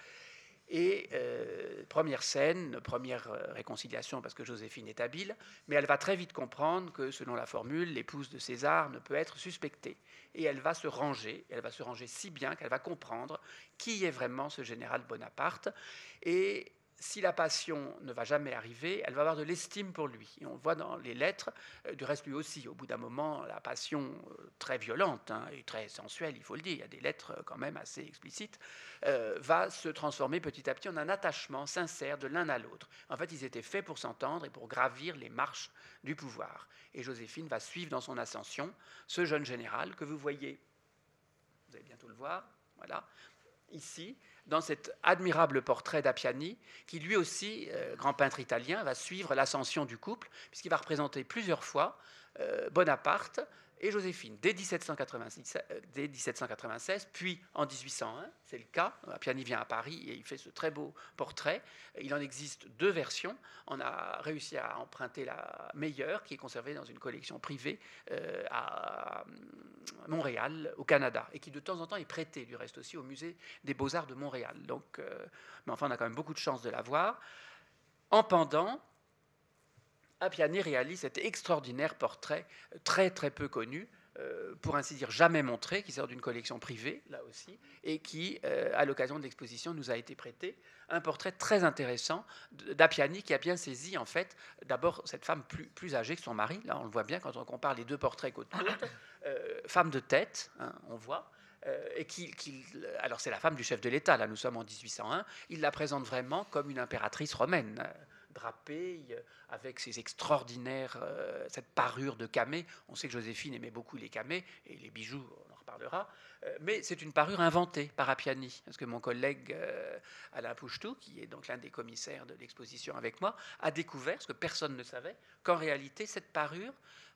et euh, première scène, première euh, réconciliation parce que Joséphine est habile, mais elle va très vite comprendre que selon la formule, l'épouse de César ne peut être suspectée. Et elle va se ranger, elle va se ranger si bien qu'elle va comprendre qui est vraiment ce général Bonaparte. Et si la passion ne va jamais arriver, elle va avoir de l'estime pour lui. Et on voit dans les lettres, euh, du reste lui aussi, au bout d'un moment, la passion euh, très violente hein, et très sensuelle, il faut le dire, il y a des lettres euh, quand même assez explicites, va se transformer petit à petit en un attachement sincère de l'un à l'autre. En fait, ils étaient faits pour s'entendre et pour gravir les marches du pouvoir. Et Joséphine va suivre dans son ascension ce jeune général que vous voyez, vous allez bientôt le voir, voilà, ici, dans cet admirable portrait d'Appiani, qui lui aussi, euh, grand peintre italien, va suivre l'ascension du couple, puisqu'il va représenter plusieurs fois euh, Bonaparte et Joséphine dès 1796, euh, dès 1796 puis en 1801, c'est le cas. Appiani vient à Paris et il fait ce très beau portrait. Il en existe deux versions. On a réussi à emprunter la meilleure, qui est conservée dans une collection privée euh, à Montréal, au Canada, et qui de temps en temps est prêtée, du reste aussi, au musée des Beaux-Arts de Montréal. Donc, euh, mais enfin, on a quand même beaucoup de chance de la voir. En pendant, Appiani réalise cet extraordinaire portrait très très peu connu, euh, pour ainsi dire jamais montré, qui sort d'une collection privée, là aussi, et qui, euh, à l'occasion de l'exposition, nous a été prêté. Un portrait très intéressant d'Appiani qui a bien saisi, en fait, d'abord cette femme plus, plus, âgée que son mari, là on le voit bien quand on compare les deux portraits côte à côte, euh, femme de tête, hein, on voit, et qui, alors c'est la femme du chef de l'État, là nous sommes en 1801, il la présente vraiment comme une impératrice romaine drapée, avec ses extraordinaires, euh, cette parure de camée. On sait que Joséphine aimait beaucoup les camées et les bijoux, on en reparlera. Euh, mais c'est une parure inventée par Appiani, parce que mon collègue euh, Alain Pouchetou, qui est donc l'un des commissaires de l'exposition avec moi, a découvert, ce que personne ne savait, qu'en réalité, cette parure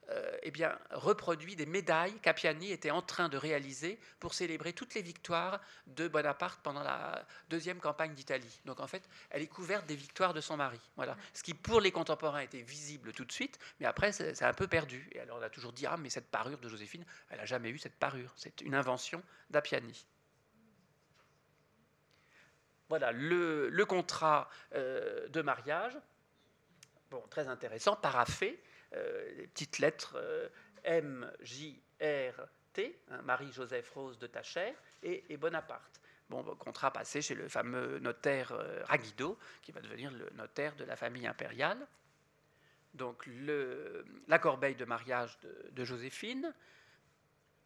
euh, eh bien, reproduit des médailles qu'Appiani était en train de réaliser pour célébrer toutes les victoires de Bonaparte pendant la deuxième campagne d'Italie. Donc en fait, elle est couverte des victoires de son mari. Voilà. Ce qui pour les contemporains était visible tout de suite, mais après c'est un peu perdu. Et alors on a toujours dit ah mais cette parure de Joséphine, elle n'a jamais eu cette parure. C'est une invention d'Appiani. Voilà le, contrat euh, de mariage. Bon, très intéressant, paraffé les petites lettres euh, M, J, R, T, hein, Marie-Joseph Rose de Tachère, et, Bonaparte. Bon, contrat passé chez le fameux notaire euh, Raguido, qui va devenir le notaire de la famille impériale. Donc la corbeille de mariage de, Joséphine,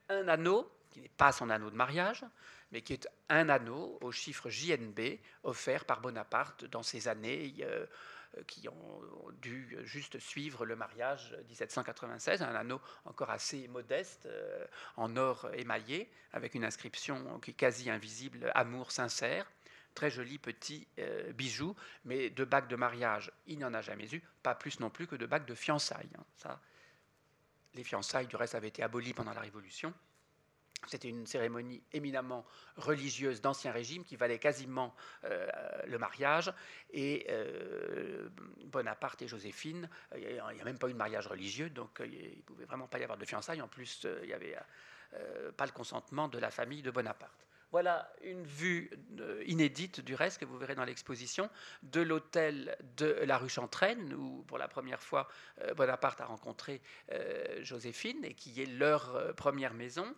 un anneau, qui n'est pas son anneau de mariage, mais qui est un anneau au chiffre JNB offert par Bonaparte dans ces années euh, qui ont dû juste suivre le mariage 1796, un anneau encore assez modeste, euh, en or émaillé, avec une inscription qui est quasi invisible, Amour sincère. Très joli petit euh, bijou, mais de bagues de mariage, il n'y en a jamais eu, pas plus non plus que de bagues de fiançailles. Hein. Ça, les fiançailles, du reste, avaient été abolies pendant la Révolution. C'était une cérémonie éminemment religieuse d'Ancien Régime qui valait quasiment euh, le mariage. Et euh, Bonaparte et Joséphine, euh, il n'y a même pas eu de mariage religieux, donc il ne pouvait vraiment pas y avoir de fiançailles. En plus, il n'y avait pas le consentement de la famille de Bonaparte. Voilà une vue inédite du reste que vous verrez dans l'exposition de l'hôtel de la rue Chantraine, où pour la première fois Bonaparte a rencontré Joséphine et qui est leur première maison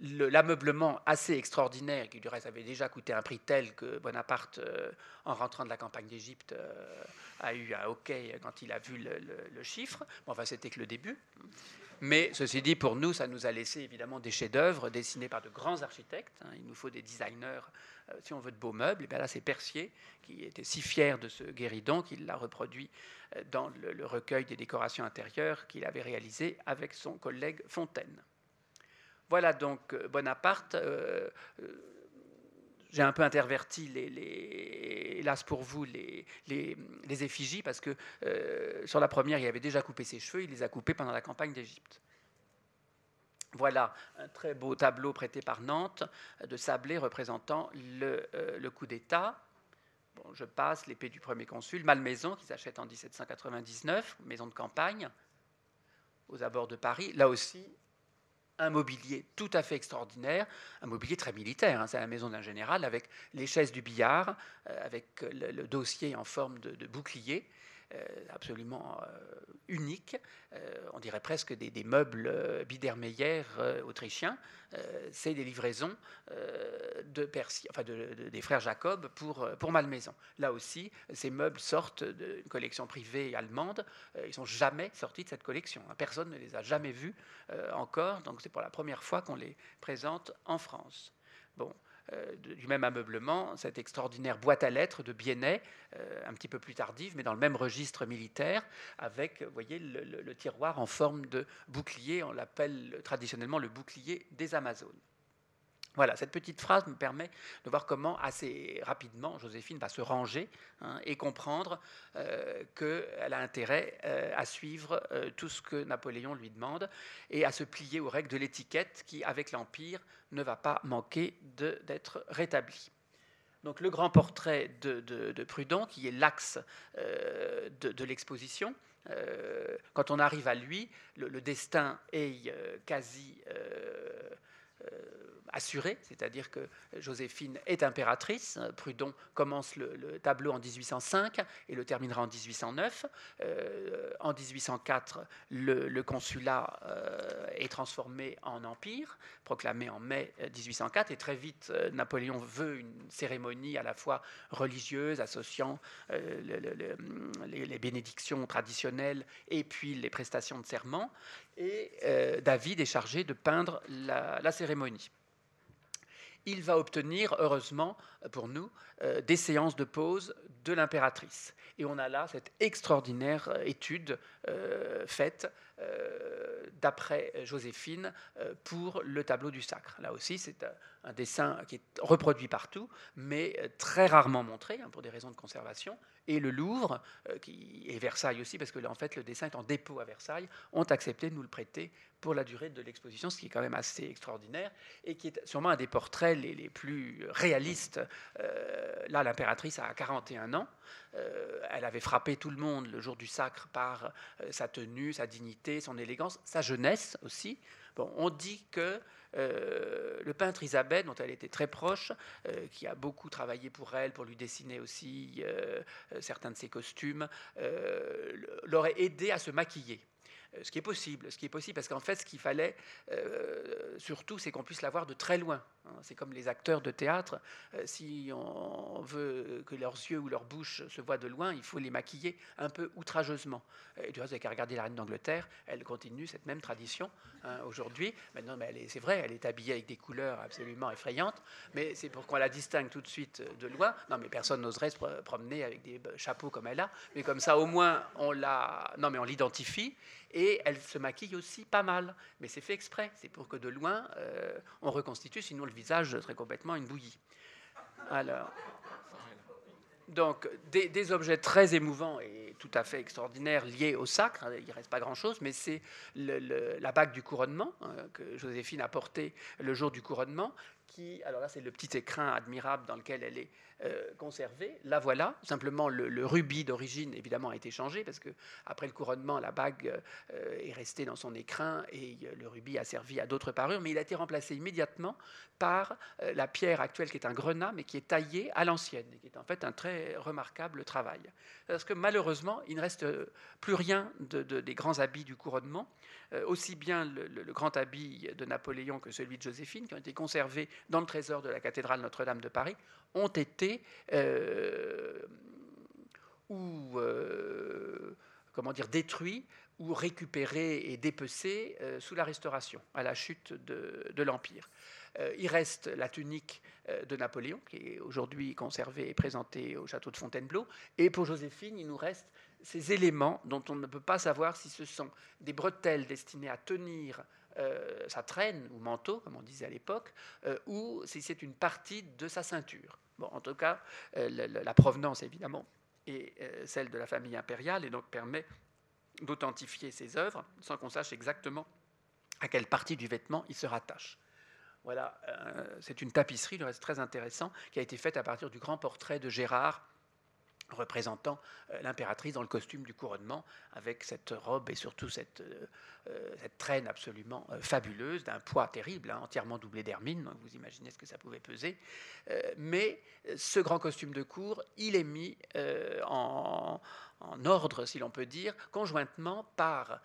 l'ameublement assez extraordinaire, qui du reste avait déjà coûté un prix tel que Bonaparte, euh, en rentrant de la campagne d'Égypte, euh, a eu un hockey quand il a vu le, chiffre. Enfin, c'était que le début. Mais ceci dit, pour nous, ça nous a laissé évidemment des chefs-d'œuvre dessinés par de grands architectes. Hein. Il nous faut des designers, euh, si on veut, de beaux meubles. Et bien là, c'est Percier qui était si fier de ce guéridon qu'il l'a reproduit dans le recueil des décorations intérieures qu'il avait réalisé avec son collègue Fontaine. Voilà donc euh, Bonaparte. Euh, euh, j'ai un peu interverti, les, hélas pour vous, les, effigies, parce que sur la première, il avait déjà coupé ses cheveux, il les a coupés pendant la campagne d'Égypte. Voilà un très beau tableau prêté par Nantes de Sablé représentant le, coup d'État. Je passe l'épée du premier consul, Malmaison, qui s'achète en 1799, maison de campagne, aux abords de Paris. Là aussi, un mobilier tout à fait extraordinaire, un mobilier très militaire. Hein. c'est la maison d'un général avec les chaises du billard, euh, avec le, dossier en forme de bouclier. Euh, absolument euh, unique. Euh, on dirait presque des, meubles Biedermeier autrichiens. c'est des livraisons de Percy, enfin des frères Jacob pour, pour Malmaison. Là aussi, ces meubles sortent d'une collection privée allemande. ils sont jamais sortis de cette collection. Personne ne les a jamais vus encore. Donc c'est pour la première fois qu'on les présente en France. Bon, du même ameublement, cette extraordinaire boîte à lettres de Biennet, euh, un petit peu plus tardive, mais dans le même registre militaire, avec, vous voyez, le, tiroir en forme de bouclier, on l'appelle traditionnellement le bouclier des Amazones. Voilà, cette petite phrase me permet de voir comment assez rapidement Joséphine va se ranger hein, et comprendre euh, qu'elle a intérêt euh, à suivre euh, tout ce que Napoléon lui demande et à se plier aux règles de l'étiquette qui, avec l'Empire, ne va pas manquer d'être rétabli. Donc le grand portrait de, Prudhon, qui est l'axe de, l'exposition, quand on arrive à lui, le destin est quasi assuré, c'est-à-dire que Joséphine est impératrice. Prudhon commence le, tableau en 1805 et le terminera en 1809. Euh, en 1804, le, consulat euh, est transformé en empire, proclamé en mai 1804, et très vite, euh, Napoléon veut une cérémonie à la fois religieuse, associant les, bénédictions traditionnelles et puis les prestations de serment. Et David est chargé de peindre la cérémonie il va obtenir, heureusement pour nous, euh, des séances de pause de l'impératrice. Et on a là cette extraordinaire euh, étude euh, faite d'après Joséphine pour le tableau du sacre. Là aussi, c'est un dessin qui est reproduit partout, mais très rarement montré hein, pour des raisons de conservation. Et le Louvre, qui, et Versailles aussi, parce que en fait le dessin est en dépôt à Versailles, ont accepté de nous le prêter pour la durée de l'exposition, ce qui est quand même assez extraordinaire et qui est sûrement un des portraits les, plus réalistes. Euh, là, l'impératrice a 41 ans. Euh, elle avait frappé tout le monde le jour du sacre par euh, sa tenue, sa dignité, son élégance, sa jeunesse aussi. Bon, on dit que le peintre Isabelle, dont elle était très proche, qui a beaucoup travaillé pour elle, pour lui dessiner aussi certains de ses costumes, l'aurait aidé à se maquiller. Euh, ce qui est possible, ce qui est possible, parce qu'en fait, ce qu'il fallait euh, surtout, c'est qu'on puisse la voir de très loin. Hein. C'est comme les acteurs de théâtre. Euh, si on veut que leurs yeux ou leur bouche se voient de loin, il faut les maquiller un peu outrageusement. Et du reste, vous n'avez qu'à regarder la reine d'Angleterre, elle continue cette même tradition hein, aujourd'hui. Maintenant, c'est vrai, elle est habillée avec des couleurs absolument effrayantes, mais c'est pour qu'on la distingue tout de suite de loin. Non, mais personne n'oserait se promener avec des chapeaux comme elle a, mais comme ça, au moins, on la, non, mais on l'identifie et elle se maquille aussi pas mal. Mais c'est fait exprès, c'est pour que de loin, euh, on reconstitue, sinon le visage serait complètement une bouillie. Alors, donc, des, objets très émouvants et tout à fait extraordinaires liés au sacre, il ne reste pas grand-chose, mais c'est la bague du couronnement hein, que Joséphine a portée le jour du couronnement, qui, alors là c'est le petit écrin admirable dans lequel elle est euh, conservée. La voilà. Simplement le, rubis d'origine évidemment a été changé parce que après le couronnement, la bague euh, est restée dans son écrin et euh, le rubis a servi à d'autres parures, mais il a été remplacé immédiatement par la pierre actuelle qui est un grenat mais qui est taillé à l'ancienne et qui est en fait un très remarquable travail. Parce que malheureusement, il ne reste plus rien de, des grands habits du couronnement, aussi bien le, le grand habit de Napoléon que celui de Joséphine, qui ont été conservés dans le trésor de la cathédrale Notre-Dame de Paris ont été euh, ou euh, comment dire détruits ou récupérés et dépecés euh, sous la Restauration, à la chute de, l'Empire. il reste la tunique de Napoléon, qui est aujourd'hui conservée et présentée au château de Fontainebleau. Et pour Joséphine, il nous reste ces éléments dont on ne peut pas savoir si ce sont des bretelles destinées à tenir sa traîne ou manteau, comme on disait à l'époque, ou si c'est une partie de sa ceinture. En tout cas, euh, la, provenance, évidemment, est celle de la famille impériale et donc permet d'authentifier ses œuvres sans qu'on sache exactement à quelle partie du vêtement il se rattache. Voilà, c'est une tapisserie, le reste très intéressant, qui a été faite à partir du grand portrait de Gérard représentant euh, l'impératrice dans le costume du couronnement, avec cette robe et surtout cette, euh, euh, traîne absolument fabuleuse, d'un poids terrible, hein, entièrement doublé d'hermine, vous imaginez ce que ça pouvait peser. mais ce grand costume de cour, il est mis en, en, ordre, si l'on peut dire, conjointement par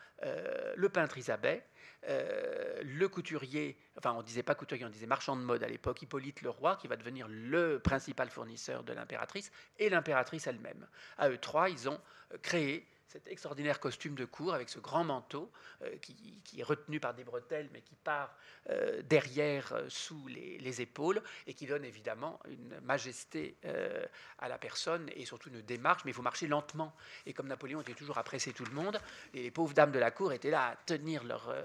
le peintre Isabelle, euh, le couturier, enfin on disait pas couturier, on disait marchand de mode à l'époque, Hippolyte le roi, qui va devenir le principal fournisseur de l'impératrice, et l'impératrice elle-même. À eux trois, ils ont créé cet extraordinaire costume de cour avec ce grand manteau euh, qui, est retenu par des bretelles mais qui part euh, derrière euh, sous les, épaules et qui donne évidemment une majesté à la personne et surtout une démarche, mais il faut marcher lentement. Et comme Napoléon était toujours à presser tout le monde, les pauvres dames de la cour étaient là à tenir leur...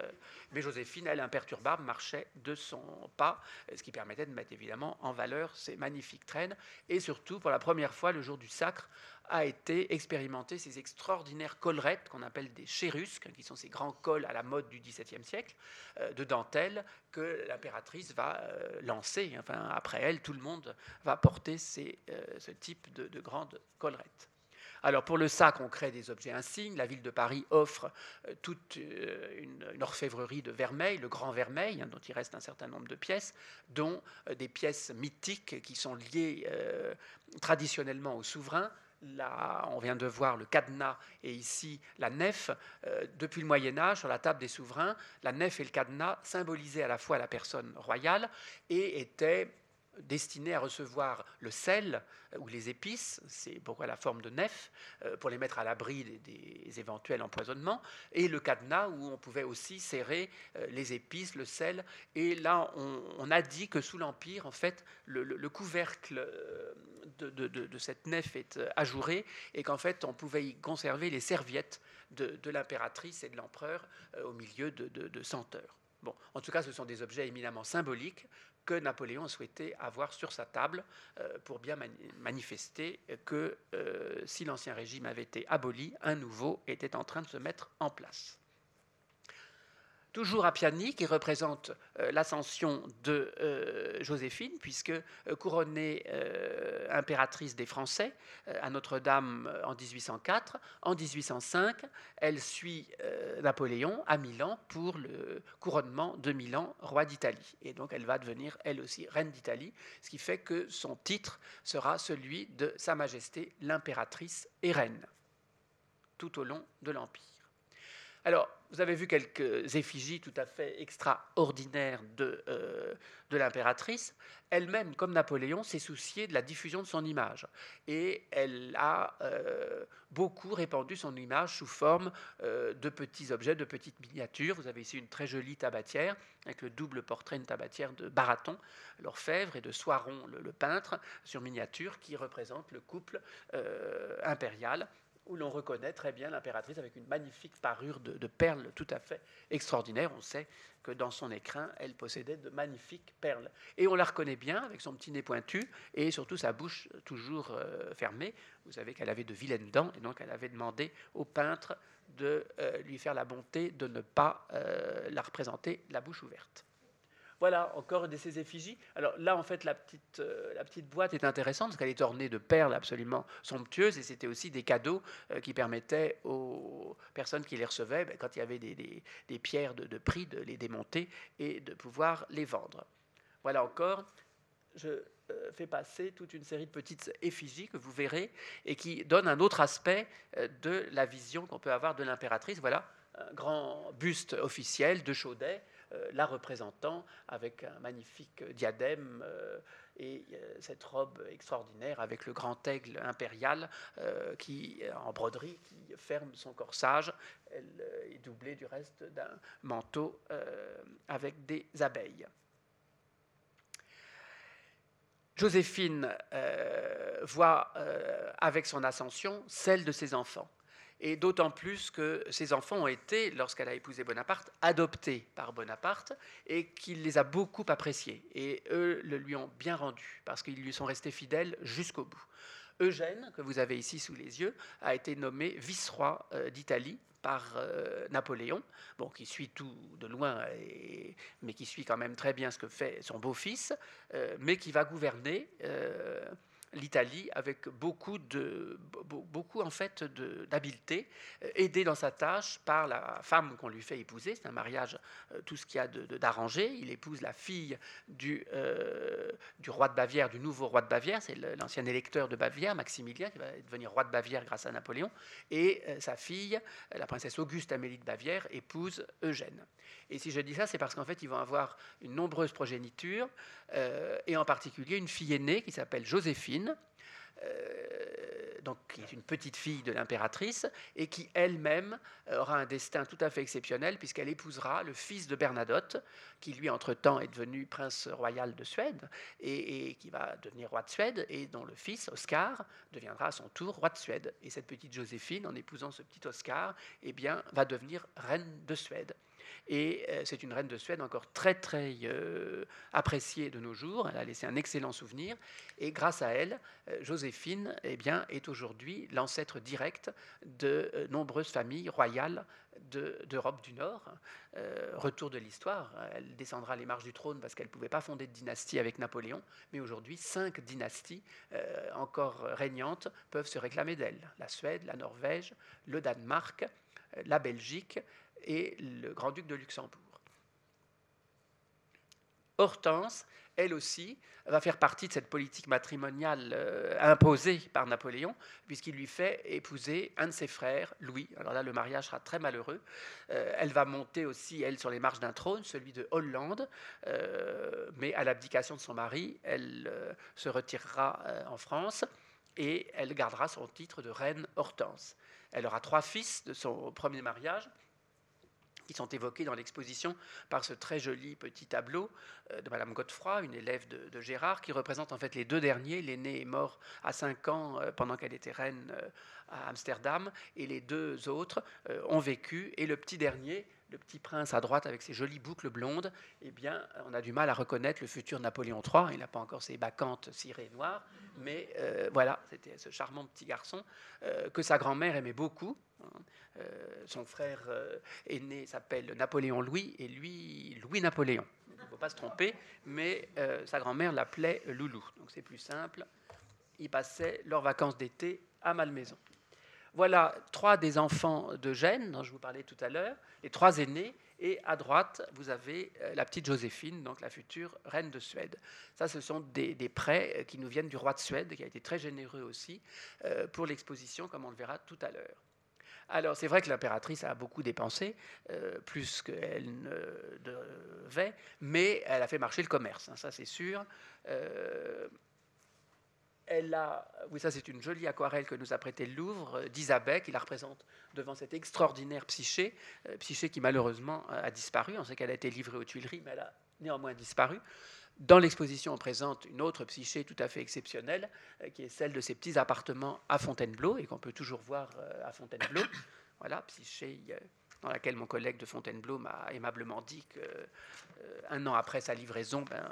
mais Joséphine, elle, imperturbable, marchait de son pas, ce qui permettait de mettre évidemment en valeur ces magnifiques traînes et surtout, pour la première fois, le jour du sacre, a été expérimenté ces extraordinaires collerettes qu'on appelle des chérusques, qui sont ces grands cols à la mode du XVIIe siècle, euh, de dentelle, que l'impératrice va euh, lancer. Enfin, après elle, tout le monde va porter ces, euh, ce type de, grandes collerettes. Alors pour le sac, on crée des objets insignes. La ville de Paris offre toute une, orfèvrerie de vermeil, le grand vermeil, hein, dont il reste un certain nombre de pièces, dont des pièces mythiques qui sont liées traditionnellement au souverain, On vient de voir le cadenas et ici la nef. Euh, depuis le Moyen Âge, sur la table des souverains, la nef et le cadenas symbolisaient à la fois la personne royale et étaient destinés à recevoir le sel euh, ou les épices, c'est pourquoi la forme de nef, euh, pour les mettre à l'abri des, éventuels empoisonnements, et le cadenas où on pouvait aussi serrer les épices, le sel. Et là, on, a dit que sous l'Empire, en fait, le, couvercle de, cette nef est ajouré et qu'en fait, on pouvait y conserver les serviettes de, l'impératrice et de l'empereur au milieu de, senteurs. Bon, en tout cas, ce sont des objets éminemment symboliques que Napoléon souhaitait avoir sur sa table euh, pour bien manifester que euh, si l'Ancien Régime avait été aboli, un nouveau était en train de se mettre en place toujours à Piani, qui représente euh, l'ascension de euh, Joséphine, puisque euh, couronnée impératrice des Français à Notre-Dame en 1804, en 1805, elle suit Napoléon à Milan pour le couronnement de Milan, roi d'Italie. Et donc elle va devenir elle aussi reine d'Italie, ce qui fait que son titre sera celui de Sa Majesté l'impératrice et reine, tout au long de l'Empire. Alors, vous avez vu quelques effigies tout à fait extraordinaires de, euh, de l'impératrice. Elle-même, comme Napoléon, s'est souciée de la diffusion de son image. Et elle a euh, beaucoup répandu son image sous forme euh, de petits objets, de petites miniatures. Vous avez ici une très jolie tabatière avec le double portrait, une tabatière de Baraton, l'orfèvre, et de Soiron, le, peintre, sur miniature, qui représente le couple impérial où l'on reconnaît très bien l'impératrice avec une magnifique parure de, perles tout à fait extraordinaire. On sait que dans son écrin, elle possédait de magnifiques perles. Et on la reconnaît bien avec son petit nez pointu et surtout sa bouche toujours euh, fermée. Vous savez qu'elle avait de vilaines dents et donc elle avait demandé au peintre de euh, lui faire la bonté de ne pas euh, la représenter la bouche ouverte. Voilà, encore de ces effigies. Alors là, en fait, la petite, euh, la petite boîte est intéressante parce qu'elle est ornée de perles absolument somptueuses et c'était aussi des cadeaux euh, qui permettaient aux personnes qui les recevaient, ben, quand il y avait des, pierres de, prix, de les démonter et de pouvoir les vendre. Voilà encore, je euh, fais passer toute une série de petites effigies que vous verrez et qui donnent un autre aspect de la vision qu'on peut avoir de l'impératrice. Voilà, un grand buste officiel de Chaudet la représentant avec un magnifique diadème euh, et euh, cette robe extraordinaire avec le grand aigle impérial qui, en broderie qui ferme son corsage. Elle est doublée du reste d'un manteau avec des abeilles. Joséphine voit avec son ascension celle de ses enfants et d'autant plus que ses enfants ont été, lorsqu'elle a épousé Bonaparte, adoptés par Bonaparte et qu'il les a beaucoup appréciés. Et eux le lui ont bien rendu parce qu'ils lui sont restés fidèles jusqu'au bout. Eugène, que vous avez ici sous les yeux, a été nommé vice-roi euh, d'Italie par euh, Napoléon, bon, qui suit tout de loin, mais qui suit quand même très bien ce que fait son beau-fils, euh, mais qui va gouverner l'Italie avec beaucoup, de, beaucoup en fait d'habileté, euh, aidé dans sa tâche par la femme qu'on lui fait épouser. C'est un mariage, euh, tout ce qu'il y a d'arrangé. Il épouse la fille du, euh, du roi de Bavière, du nouveau roi de Bavière. C'est l'ancien électeur de Bavière, Maximilien, qui va devenir roi de Bavière grâce à Napoléon. Et sa fille, la princesse Auguste Amélie de Bavière, épouse Eugène. Et si je dis ça, c'est parce qu'en fait, ils vont avoir une nombreuse progéniture, et en particulier une fille aînée qui s'appelle Joséphine, donc, qui est une petite fille de l'impératrice, et qui elle-même aura un destin tout à fait exceptionnel, puisqu'elle épousera le fils de Bernadotte, qui lui, entre-temps, est devenu prince royal de Suède, et, qui va devenir roi de Suède, et dont le fils, Oscar, deviendra à son tour roi de Suède. Et cette petite Joséphine, en épousant ce petit Oscar, eh bien, va devenir reine de Suède. Et euh, c'est une reine de Suède encore très très euh, appréciée de nos jours. Elle a laissé un excellent souvenir. Et grâce à elle, euh, Joséphine eh bien, est aujourd'hui l'ancêtre direct de nombreuses familles royales d'Europe du Nord. retour de l'histoire, elle descendra les marches du trône parce qu'elle ne pouvait pas fonder de dynastie avec Napoléon, mais aujourd'hui, cinq dynasties encore régnantes peuvent se réclamer d'elle. La Suède, la Norvège, le Danemark, la Belgique et le grand-duc de Luxembourg. Hortense, elle aussi, va faire partie de cette politique matrimoniale euh, imposée par Napoléon, puisqu'il lui fait épouser un de ses frères, Louis. Alors là, le mariage sera très malheureux. Euh, elle va monter aussi, elle, sur les marches d'un trône, celui de Hollande, euh, mais à l'abdication de son mari, elle se retirera en France et elle gardera son titre de reine Hortense. Elle aura trois fils de son premier mariage, qui sont évoqués dans l'exposition par ce très joli petit tableau euh, de Madame Godefroy, une élève de, Gérard, qui représente en fait les deux derniers. L'aîné est mort à 5 ans euh, pendant qu'elle était reine euh, à Amsterdam, et les deux autres ont vécu, et le petit dernier le petit prince à droite avec ses jolies boucles blondes, eh bien, on a du mal à reconnaître le futur Napoléon III. Il n'a pas encore ses bacchantes cirées noires, mais euh, voilà, c'était ce charmant petit garçon euh, que sa grand-mère aimait beaucoup. Hein. Euh, son frère aîné s'appelle Napoléon Louis et lui Louis Napoléon. Il ne faut pas se tromper, mais sa grand-mère l'appelait Loulou. Donc c'est plus simple. Ils passaient leurs vacances d'été à Malmaison. Voilà trois des enfants de Gênes, dont je vous parlais tout à l'heure, les trois aînés. Et à droite, vous avez euh, la petite Joséphine, donc la future reine de Suède. Ça, ce sont des, prêts euh, qui nous viennent du roi de Suède, qui a été très généreux aussi euh, pour l'exposition, comme on le verra tout à l'heure. Alors, c'est vrai que l'impératrice a beaucoup dépensé, plus qu'elle ne devait, mais elle a fait marcher le commerce, hein, ça c'est sûr. Elle a, oui, ça c'est une jolie aquarelle que nous a prêtée le Louvre d'Isabelle, qui la représente devant cette extraordinaire psyché, euh, psyché qui malheureusement a disparu. On sait qu'elle a été livrée aux Tuileries, mais elle a néanmoins disparu. Dans l'exposition, on présente une autre psyché tout à fait exceptionnelle, euh, qui est celle de ces petits appartements à Fontainebleau, et qu'on peut toujours voir euh, à Fontainebleau. Voilà, psyché dans laquelle mon collègue de Fontainebleau m'a aimablement dit qu'un an après sa livraison, ben,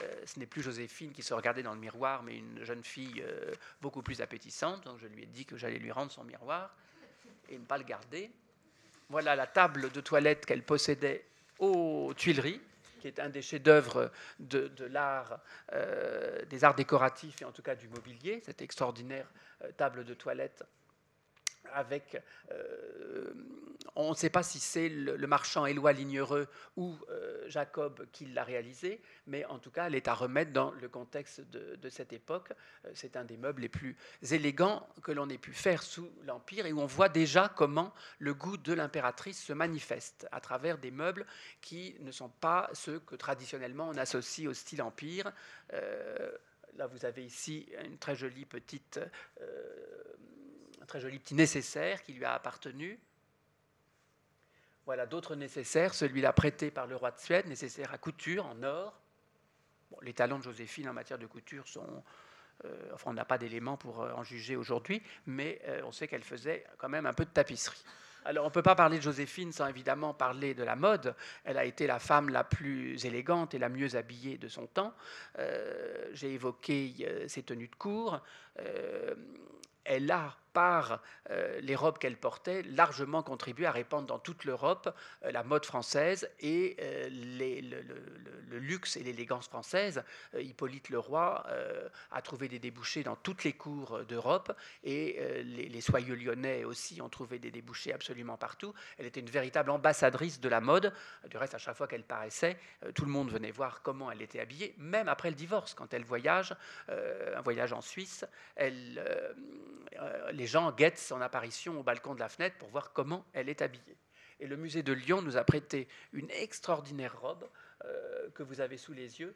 euh, ce n'est plus Joséphine qui se regardait dans le miroir, mais une jeune fille euh, beaucoup plus appétissante. Donc je lui ai dit que j'allais lui rendre son miroir et ne pas le garder. Voilà la table de toilette qu'elle possédait aux Tuileries, qui est un des chefs-d'œuvre de, l'art, euh, des arts décoratifs et en tout cas du mobilier, cette extraordinaire table de toilette avec, euh, on ne sait pas si c'est le, marchand Éloi Lignereux ou euh, Jacob qui l'a réalisé, mais en tout cas, elle est à remettre dans le contexte de, cette époque. Euh, c'est un des meubles les plus élégants que l'on ait pu faire sous l'Empire et où on voit déjà comment le goût de l'impératrice se manifeste à travers des meubles qui ne sont pas ceux que traditionnellement on associe au style Empire. là, vous avez ici une très jolie petite très joli petit nécessaire qui lui a appartenu. Voilà d'autres nécessaires, celui-là prêté par le roi de Suède, nécessaire à couture en or. les talents de Joséphine en matière de couture sont... Euh, enfin, on n'a pas d'éléments pour euh, en juger aujourd'hui, mais euh, on sait qu'elle faisait quand même un peu de tapisserie. Alors, on ne peut pas parler de Joséphine sans évidemment parler de la mode. Elle a été la femme la plus élégante et la mieux habillée de son temps. J'ai évoqué ses tenues de cour. elle a par euh, les robes qu'elle portait, largement contribué à répandre dans toute l'Europe euh, la mode française et euh, le, luxe et l'élégance française. Hippolyte Leroy a trouvé des débouchés dans toutes les cours d'Europe et les, soyeux lyonnais aussi ont trouvé des débouchés absolument partout. Elle était une véritable ambassadrice de la mode. Du reste, à chaque fois qu'elle paraissait, tout le monde venait voir comment elle était habillée, même après le divorce, quand elle voyage, un voyage en Suisse, elle, les gens guettent son apparition au balcon de la fenêtre pour voir comment elle est habillée. Et le musée de Lyon nous a prêté une extraordinaire robe que vous avez sous les yeux,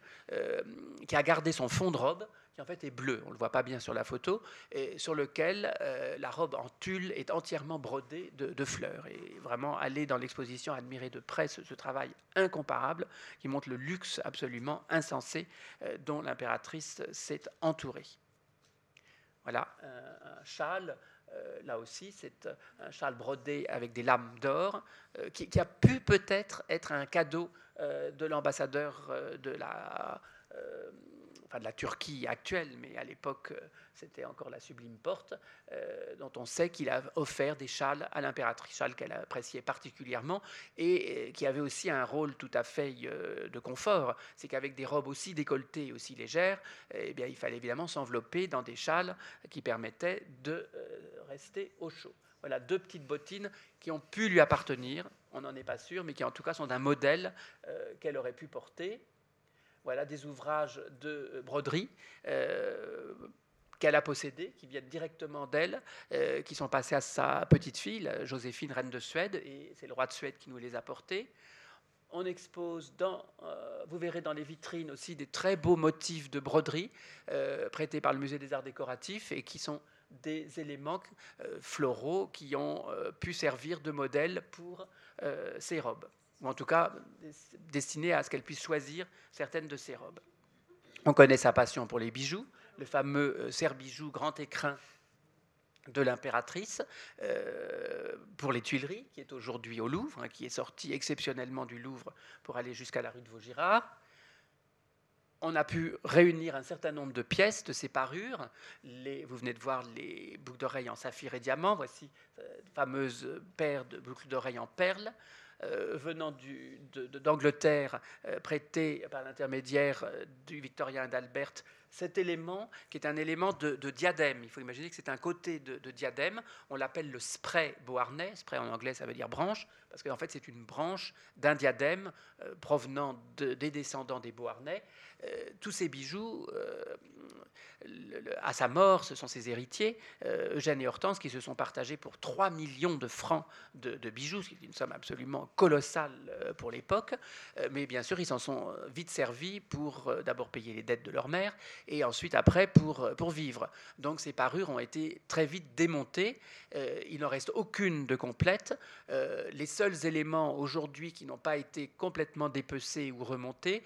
qui a gardé son fond de robe, qui en fait est bleu, on ne le voit pas bien sur la photo, et sur lequel la robe en tulle est entièrement brodée de, fleurs. Et vraiment, aller dans l'exposition, admirer de près ce, travail incomparable qui montre le luxe absolument insensé dont l'impératrice s'est entourée. Voilà, un châle euh, là aussi, c'est euh, un châle brodé avec des lames d'or, euh, qui, a pu peut-être être un cadeau de l'ambassadeur de la de la Turquie actuelle, mais à l'époque euh, c'était encore la Sublime Porte, euh, dont on sait qu'il a offert des châles à l'impératrice, châles qu'elle appréciait particulièrement et euh, qui avait aussi un rôle tout à fait de confort. C'est qu'avec des robes aussi décolletées, aussi légères, eh bien, il fallait évidemment s'envelopper dans des châles qui permettaient de rester au chaud. Voilà deux petites bottines qui ont pu lui appartenir, on n'en est pas sûr, mais qui en tout cas sont d'un modèle qu'elle aurait pu porter voilà des ouvrages de euh, broderie euh, qu'elle a possédés, qui viennent directement d'elle, euh, qui sont passés à sa petite fille, Joséphine, reine de Suède, et c'est le roi de Suède qui nous les a portés. On expose dans, vous verrez dans les vitrines aussi des très beaux motifs de broderie prêtés par le musée des arts décoratifs et qui sont des éléments floraux qui ont pu servir de modèle pour ces robes ou en tout cas destiné à ce qu'elle puisse choisir certaines de ses robes. On connaît sa passion pour les bijoux, le fameux euh, serre-bijoux grand écrin de l'impératrice euh, pour les Tuileries, qui est aujourd'hui au Louvre, hein, qui est sorti exceptionnellement du Louvre pour aller jusqu'à la rue de Vaugirard. On a pu réunir un certain nombre de pièces de ces parures. Vous venez de voir les boucles d'oreilles en saphir et diamant. Voici la euh, fameuse paire de boucles d'oreilles en perles. Euh, venant d'Angleterre, euh, prêté par l'intermédiaire euh, du Victorien d'Albert, cet élément qui est un élément de, diadème. Il faut imaginer que c'est un côté de, diadème. On l'appelle le spray beauharnais. Spray en anglais, ça veut dire branche, parce qu'en fait, c'est une branche d'un diadème provenant des descendants des beauharnais. tous ces bijoux à sa mort, ce sont ses héritiers, euh, Eugène et Hortense, qui se sont partagés pour 3 millions de francs de, bijoux, ce qui est une somme absolument colossale euh, pour l'époque. Euh, mais bien sûr, ils s'en sont vite servis pour d'abord payer les dettes de leur mère et ensuite, après, pour, pour vivre. Donc ces parures ont été très vite démontées. il n'en reste aucune de complète. les seuls éléments aujourd'hui qui n'ont pas été complètement dépecés ou remontés,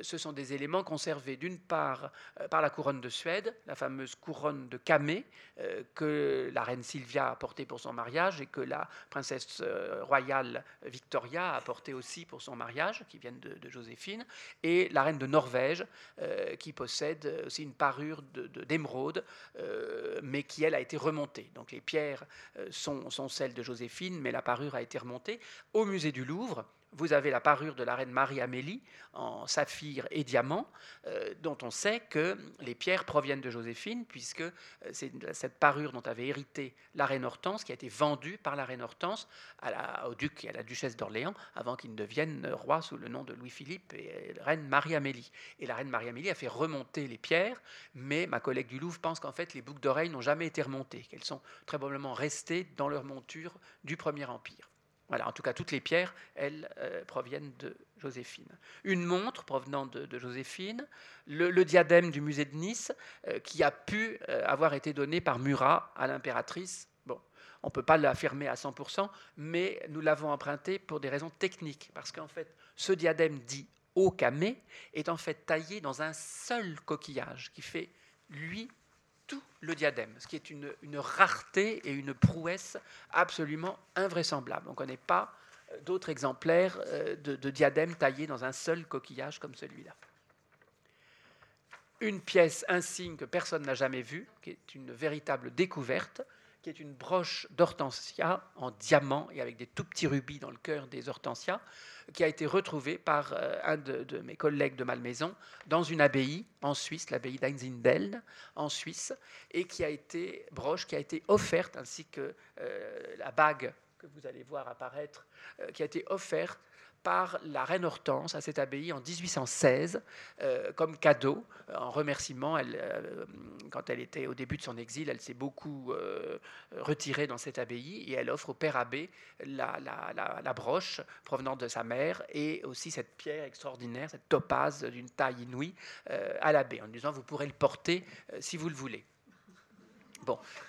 ce sont des éléments conservés d'une part par la couronne de Suède, la fameuse couronne de Camée euh, que la reine Sylvia a portée pour son mariage et que la princesse euh, royale Victoria a portée aussi pour son mariage, qui viennent de, Joséphine, et la reine de Norvège euh, qui possède aussi une parure d'émeraude, mais qui elle a été remontée. Donc les pierres sont celles de Joséphine, mais la parure a été remontée au musée du Louvre vous avez la parure de la reine Marie-Amélie en saphir et diamant, euh, dont on sait que les pierres proviennent de Joséphine, puisque euh, c'est cette parure dont avait hérité la reine Hortense, qui a été vendue par la reine Hortense au duc et à la duchesse d'Orléans, avant qu'ils ne deviennent rois sous le nom de Louis-Philippe et la reine Marie-Amélie. Et la reine Marie-Amélie a fait remonter les pierres, mais ma collègue du Louvre pense qu'en fait les boucles d'oreilles n'ont jamais été remontées, qu'elles sont très probablement restées dans leur monture du Premier Empire. Voilà, en tout cas, toutes les pierres, elles, euh, proviennent de Joséphine. Une montre provenant de, Joséphine, le, diadème du musée de Nice, euh, qui a pu euh, avoir été donné par Murat à l'impératrice. Bon, on ne peut pas l'affirmer à 100%, mais nous l'avons emprunté pour des raisons techniques, parce qu'en fait, ce diadème dit haut camé est en fait taillé dans un seul coquillage, qui fait, lui, le diadème, ce qui est une, rareté et une prouesse absolument invraisemblable. On ne connaît pas euh, d'autres exemplaires euh, de, de diadèmes taillés dans un seul coquillage comme celui-là. Une pièce insigne que personne n'a jamais vue, qui est une véritable découverte, qui est une broche d'hortensia en diamant et avec des tout petits rubis dans le cœur des hortensias, qui a été retrouvée par euh, un de, mes collègues de Malmaison dans une abbaye en Suisse, l'abbaye d'Einsindeln en Suisse, et qui a été broche qui a été offerte ainsi que euh, la bague que vous allez voir apparaître, qui a été offert par la reine Hortense à cette abbaye en 1816 euh, comme cadeau, en remerciement. Euh, quand elle était au début de son exil, elle s'est beaucoup euh, retirée dans cette abbaye et elle offre au père abbé la, broche provenant de sa mère et aussi cette pierre extraordinaire, cette topaze d'une taille inouïe à l'abbé, en disant vous pourrez le porter si vous le voulez.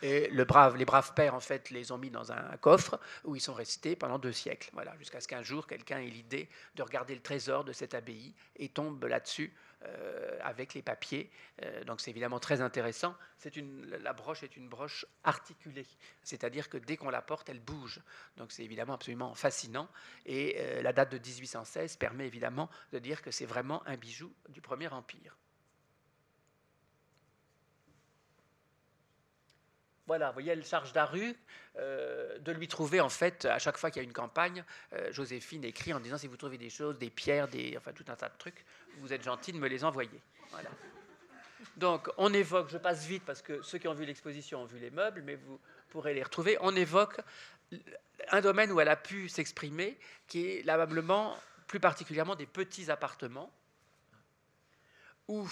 Et les braves pères, en fait, les ont mis dans un coffre où ils sont restés pendant deux siècles. Voilà, jusqu'à ce qu'un jour, quelqu'un ait l'idée de regarder le trésor de cette abbaye et tombe là-dessus euh, avec les papiers. Euh, donc c'est évidemment très intéressant. La broche est une broche articulée, c'est-à-dire que dès qu'on la porte, elle bouge. Donc c'est évidemment absolument fascinant. Et euh, la date de 1816 permet évidemment de dire que c'est vraiment un bijou du Premier Empire. Voilà, vous voyez, elle charge Daru euh, de lui trouver, en fait, à chaque fois qu'il y a une campagne, euh, Joséphine écrit en disant si vous trouvez des choses, des pierres, des, enfin tout un tas de trucs, vous êtes gentil de me les envoyer. Voilà. Donc, on évoque, je passe vite parce que ceux qui ont vu l'exposition ont vu les meubles, mais vous pourrez les retrouver. On évoque un domaine où elle a pu s'exprimer, qui est l'ameublement, plus particulièrement des petits appartements, où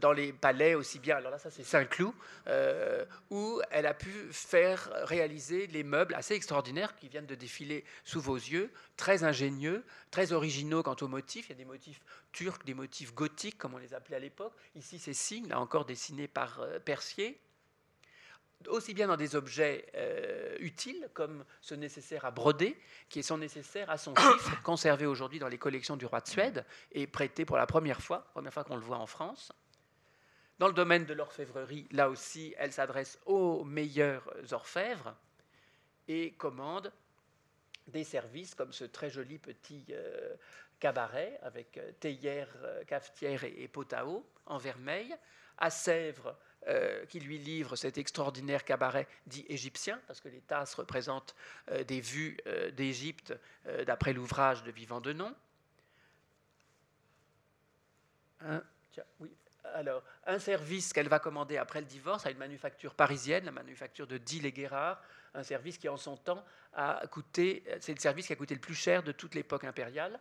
dans les palais aussi bien, alors là ça c'est Saint-Cloud, euh, où elle a pu faire réaliser les meubles assez extraordinaires qui viennent de défiler sous vos yeux, très ingénieux, très originaux quant aux motifs. Il y a des motifs turcs, des motifs gothiques comme on les appelait à l'époque. Ici c'est Signe, là encore dessiné par euh, Percier aussi bien dans des objets euh, utiles comme ce nécessaire à broder, qui sont nécessaires à son chiffre, conservé aujourd'hui dans les collections du roi de Suède et prêté pour la première fois, première fois qu'on le voit en France. Dans le domaine de l'orfèvrerie, là aussi, elle s'adresse aux meilleurs orfèvres et commande des services comme ce très joli petit euh, cabaret avec euh, théière, euh, cafetière et, potao en vermeil, à Sèvres qui lui livre cet extraordinaire cabaret dit égyptien, parce que les tasses représentent des vues d'Égypte d'après l'ouvrage de Vivant de Nom. Hein, tiens, oui, alors, un service qu'elle va commander après le divorce à une manufacture parisienne, la manufacture de Dille et Guérard, un service qui en son temps a coûté, c'est le service qui a coûté le plus cher de toute l'époque impériale,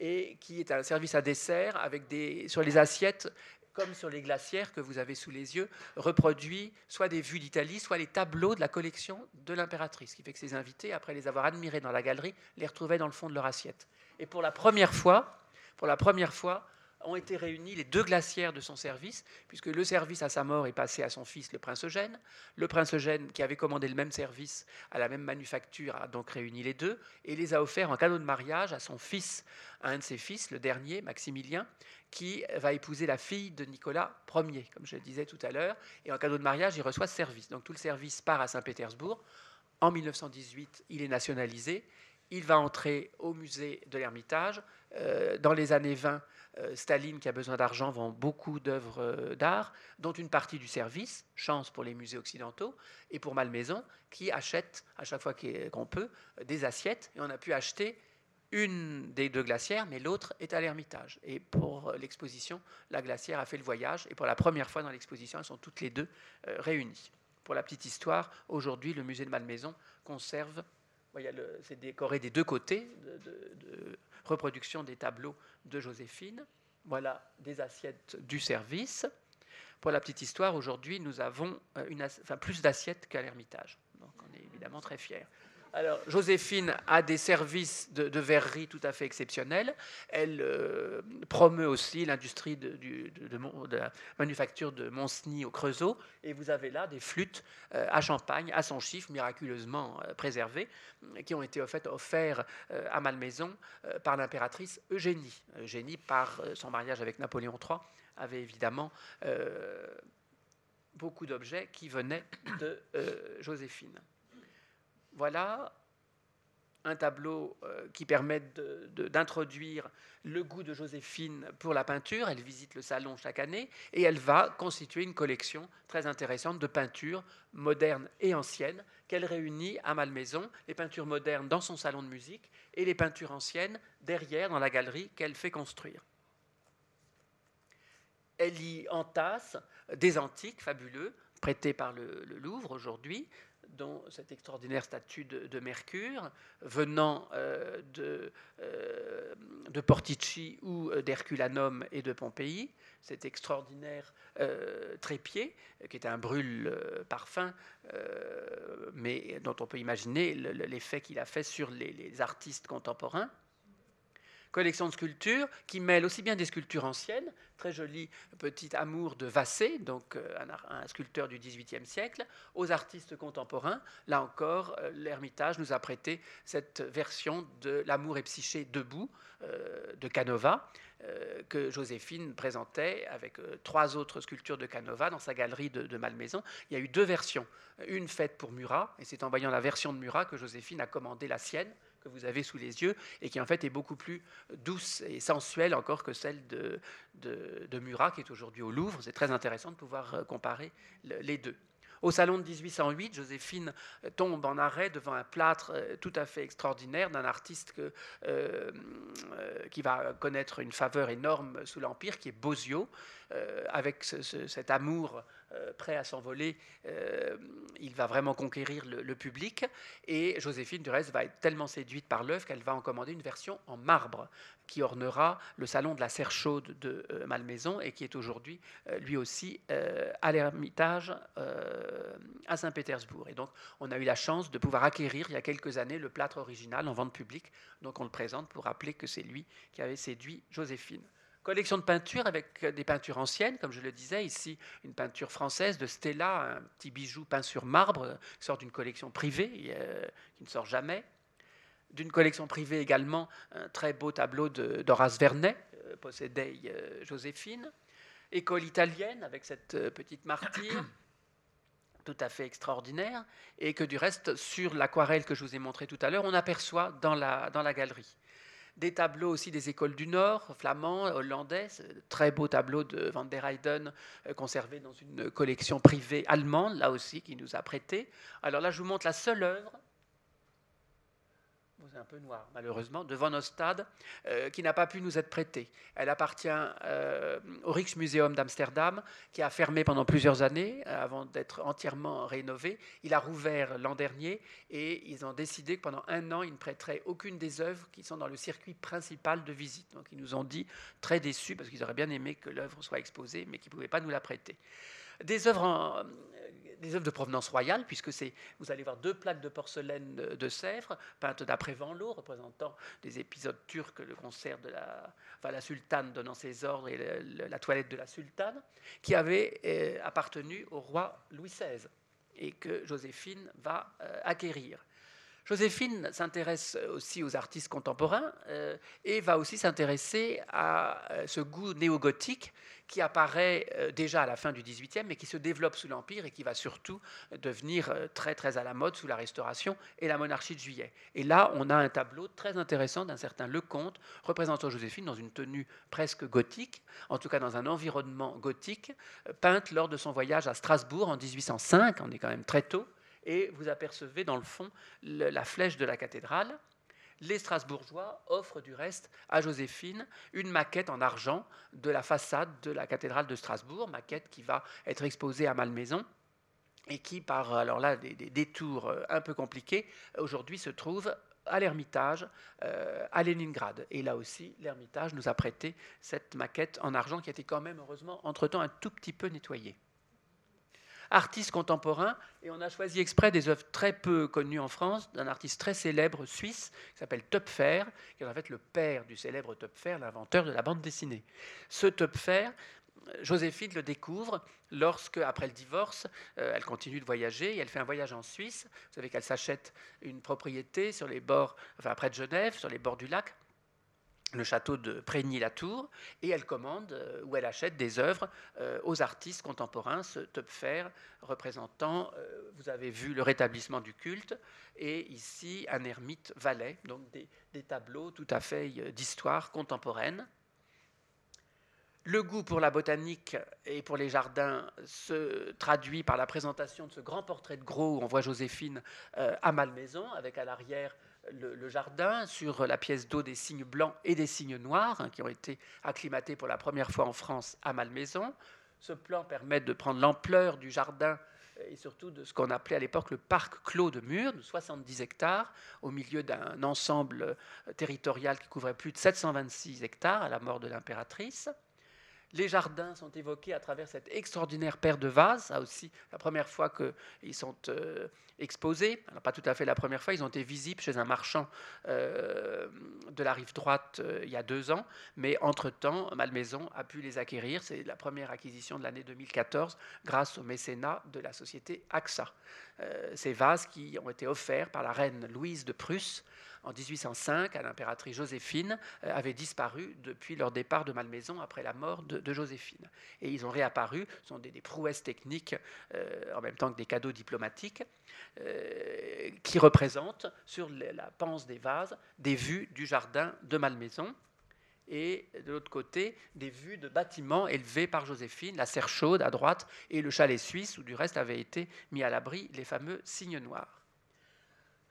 et qui est un service à dessert avec des, sur les assiettes, comme sur les glacières que vous avez sous les yeux, reproduit soit des vues d'Italie, soit les tableaux de la collection de l'impératrice, ce qui fait que ses invités, après les avoir admirés dans la galerie, les retrouvaient dans le fond de leur assiette. Et pour la première fois, pour la première fois, ont été réunis les deux glacières de son service, puisque le service à sa mort est passé à son fils, le prince Eugène. Le prince Eugène, qui avait commandé le même service à la même manufacture, a donc réuni les deux et les a offerts en cadeau de mariage à son fils, à un de ses fils, le dernier, Maximilien, qui va épouser la fille de Nicolas Ier, comme je le disais tout à l'heure. Et en cadeau de mariage, il reçoit ce service. Donc tout le service part à Saint-Pétersbourg. En 1918, il est nationalisé. Il va entrer au musée de l'Ermitage. Euh, dans les années 20, euh, Staline, qui a besoin d'argent, vend beaucoup d'œuvres euh, d'art, dont une partie du service, chance pour les musées occidentaux, et pour Malmaison, qui achète à chaque fois qu'on peut des assiettes. Et on a pu acheter une des deux glacières, mais l'autre est à l'Ermitage. Et pour l'exposition, la glacière a fait le voyage, et pour la première fois dans l'exposition, elles sont toutes les deux réunies. Pour la petite histoire, aujourd'hui, le musée de Malmaison conserve, c'est décoré des deux côtés, de reproduction des tableaux de Joséphine. Voilà des assiettes du service. Pour la petite histoire, aujourd'hui, nous avons euh, plus d'assiettes qu'à l'Ermitage. Donc on est évidemment très fiers. Alors, Joséphine a des services de, verrerie tout à fait exceptionnels. Elle euh, promeut aussi l'industrie de, la manufacture de Monceny au Creusot. Et vous avez là des flûtes euh, à champagne, à son chiffre, miraculeusement euh, préservées, qui ont été en fait offertes à Malmaison par l'impératrice Eugénie. Eugénie, par son mariage avec Napoléon III, avait évidemment beaucoup d'objets qui venaient de Joséphine. Voilà un tableau euh, qui permet d'introduire le goût de Joséphine pour la peinture. Elle visite le salon chaque année et elle va constituer une collection très intéressante de peintures modernes et anciennes qu'elle réunit à Malmaison, les peintures modernes dans son salon de musique et les peintures anciennes derrière dans la galerie qu'elle fait construire. Elle y entasse des antiques fabuleux prêtés par le Louvre aujourd'hui, dont cette extraordinaire statue de, Mercure, venant euh, de, euh, de, Portici ou d'Herculanum et de Pompéi, cet extraordinaire trépied, qui est un brûle parfum, mais dont on peut imaginer l'effet qu'il a fait sur les artistes contemporains collection de sculptures qui mêle aussi bien des sculptures anciennes, très joli petit amour de Vassé, donc euh, un, sculpteur du XVIIIe siècle, aux artistes contemporains. Là encore, euh, l'Ermitage nous a prêté cette version de L'amour et psyché debout euh, de Canova, que Joséphine présentait avec trois autres sculptures de Canova dans sa galerie de, de, Malmaison. Il y a eu deux versions, une faite pour Murat, et c'est en voyant la version de Murat que Joséphine a commandé la sienne, que vous avez sous les yeux et qui en fait est beaucoup plus douce et sensuelle encore que celle de, de, Murat qui est aujourd'hui au Louvre. C'est très intéressant de pouvoir euh, comparer les deux. Au salon de 1808, Joséphine euh, tombe en arrêt devant un plâtre euh, tout à fait extraordinaire d'un artiste qui va connaître une faveur énorme sous l'Empire, qui est Bosio, avec cet amour euh, prêt à s'envoler, euh, il va vraiment conquérir le, public. Et Joséphine, du reste, va être tellement séduite par l'œuvre qu'elle va en commander une version en marbre qui ornera le salon de la serre chaude de euh, Malmaison et qui est aujourd'hui lui aussi à l'Ermitage à Saint-Pétersbourg. Et donc, on a eu la chance de pouvoir acquérir il y a quelques années le plâtre original en vente publique. Donc, on le présente pour rappeler que c'est lui qui avait séduit Joséphine. Collection de peintures avec des peintures anciennes, comme je le disais, ici une peinture française de Stella, un petit bijou peint sur marbre, qui sort d'une collection privée, euh, qui ne sort jamais. D'une collection privée également, un très beau tableau d'Horace Vernet, euh, euh, Joséphine. École italienne avec cette petite martyre, tout à fait extraordinaire, et que du reste, sur l'aquarelle que je vous ai montré tout à l'heure, on aperçoit dans la, dans la galerie des tableaux aussi des écoles du Nord, flamands, hollandais, très beau tableau de Van der Heyden euh, conservé dans une collection privée allemande, là aussi, qui nous a prêté. Alors là, je vous montre la seule œuvre un peu noir, malheureusement, devant nos stades, euh, qui n'a pas pu nous être prêtée. Elle appartient euh, au Rijksmuseum d'Amsterdam, qui a fermé pendant plusieurs années euh, avant d'être entièrement rénové. Il a rouvert l'an dernier et ils ont décidé que pendant un an, ils ne prêteraient aucune des œuvres qui sont dans le circuit principal de visite. Donc ils nous ont dit, très déçus, parce qu'ils auraient bien aimé que l'œuvre soit exposée, mais qu'ils ne pouvaient pas nous la prêter. Des œuvres en, des œuvres de provenance royale, puisque c'est, vous allez voir deux plaques de porcelaine de Sèvres, peintes d'après Vanloo, représentant des épisodes turcs, le concert de la, enfin, la sultane donnant ses ordres et la toilette de la sultane, qui avaient euh, appartenu au roi Louis XVI et que Joséphine va euh, acquérir. Joséphine s'intéresse aussi aux artistes contemporains euh, et va aussi s'intéresser à ce goût néo-gothique qui apparaît euh, déjà à la fin du XVIIIe, mais qui se développe sous l'Empire et qui va surtout euh, devenir euh, très très à la mode sous la Restauration et la monarchie de Juillet. Et là, on a un tableau très intéressant d'un certain Lecomte représentant Joséphine dans une tenue presque gothique, en tout cas dans un environnement gothique, peinte lors de son voyage à Strasbourg en 1805, on est quand même très tôt, et vous apercevez dans le fond la flèche de la cathédrale les Strasbourgeois offrent du reste à Joséphine une maquette en argent de la façade de la cathédrale de Strasbourg, maquette qui va être exposée à Malmaison et qui, par alors là, des, détours euh, un peu compliqués, aujourd'hui se trouve à l'Ermitage, euh, à Leningrad. Et là aussi, l'Ermitage nous a prêté cette maquette en argent qui a été quand même, heureusement, entre-temps un tout petit peu nettoyée artiste contemporain, et on a choisi exprès des œuvres très peu connues en France, d'un artiste très célèbre suisse, qui s'appelle Töpfer, qui est en fait le père du célèbre Töpfer, l'inventeur de la bande dessinée. Ce Töpfer, Joséphine le découvre lorsque, après le divorce, euh, elle continue de voyager et elle fait un voyage en Suisse. Vous savez qu'elle s'achète une propriété sur les bords, enfin près de Genève, sur les bords du lac, le château de Prégny-la-Tour, et elle commande euh, ou elle achète des œuvres euh, aux artistes contemporains, ce Töpfer représentant, euh, vous avez vu le rétablissement du culte, et ici un ermite valet, donc des, tableaux tout à fait d'histoire contemporaine. Le goût pour la botanique et pour les jardins se traduit par la présentation de ce grand portrait de Gros où on voit Joséphine à Malmaison, avec à l'arrière le, jardin, sur la pièce d'eau des cygnes blancs et des cygnes noirs, hein, qui ont été acclimatés pour la première fois en France à Malmaison. Ce plan permet de prendre l'ampleur du jardin et surtout de ce qu'on appelait à l'époque le parc clos de Mur, de 70 hectares, au milieu d'un ensemble territorial qui couvrait plus de 726 hectares à la mort de l'impératrice. Les jardins sont évoqués à travers cette extraordinaire paire de vases. Ça aussi, la première fois qu'ils sont euh, exposés, pas tout à fait la première fois, ils ont été visibles chez un marchand euh, de la rive droite euh, il y a deux ans. Mais entre-temps, Malmaison a pu les acquérir. C'est la première acquisition de l'année 2014 grâce au mécénat de la société AXA. ces vases qui ont été offerts par la reine Louise de Prusse en 1805 à l'impératrice Joséphine euh, avaient disparu depuis leur départ de Malmaison après la mort de, Joséphine. Et ils ont réapparu, ce sont des, prouesses techniques euh, en même temps que des cadeaux diplomatiques, euh, qui représentent sur la panse des vases des vues du jardin de Malmaison et de l'autre côté, des vues de bâtiments élevés par Joséphine, la serre chaude à droite et le chalet suisse où du reste avaient été mis à l'abri les fameux signes noirs.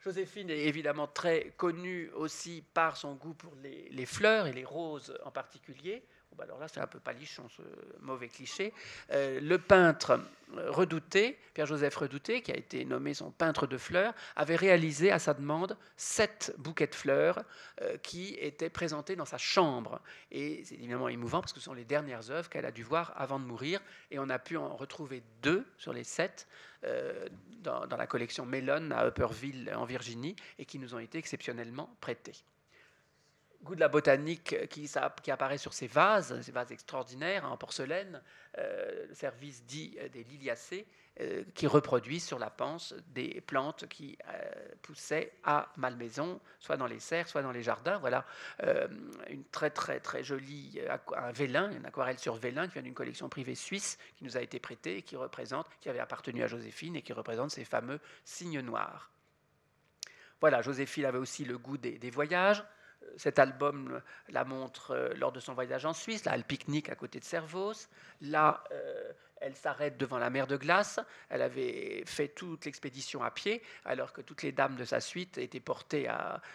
Joséphine est évidemment très connue aussi par son goût pour les, fleurs et les roses en particulier. Bah alors là, c'est un peu palichon, ce mauvais cliché. Euh, le peintre redouté, Pierre-Joseph Redouté, qui a été nommé son peintre de fleurs, avait réalisé à sa demande sept bouquets de fleurs euh, qui étaient présentés dans sa chambre. Et c'est évidemment émouvant parce que ce sont les dernières œuvres qu'elle a dû voir avant de mourir. Et on a pu en retrouver deux sur les sept euh, dans, la collection Mellon à Upperville en Virginie et qui nous ont été exceptionnellement prêtés. Goût de la botanique qui, apparaît sur ces vases, ces vases extraordinaires en porcelaine, euh, le service dit des liliacées, euh, qui reproduisent sur la panse des plantes qui poussaient à Malmaison, soit dans les serres, soit dans les jardins. Voilà une très très très jolie un vélin, une aquarelle sur vélin qui vient d'une collection privée suisse qui nous a été prêtée et qui représente, qui avait appartenu à Joséphine et qui représente ces fameux signes noirs. Voilà, Joséphine avait aussi le goût des, voyages. Cet album la montre euh, lors de son voyage en Suisse. Là, elle pique-nique à côté de Servos. Là, euh, elle s'arrête devant la mer de glace. Elle avait fait toute l'expédition à pied, alors que toutes les dames de sa suite étaient portées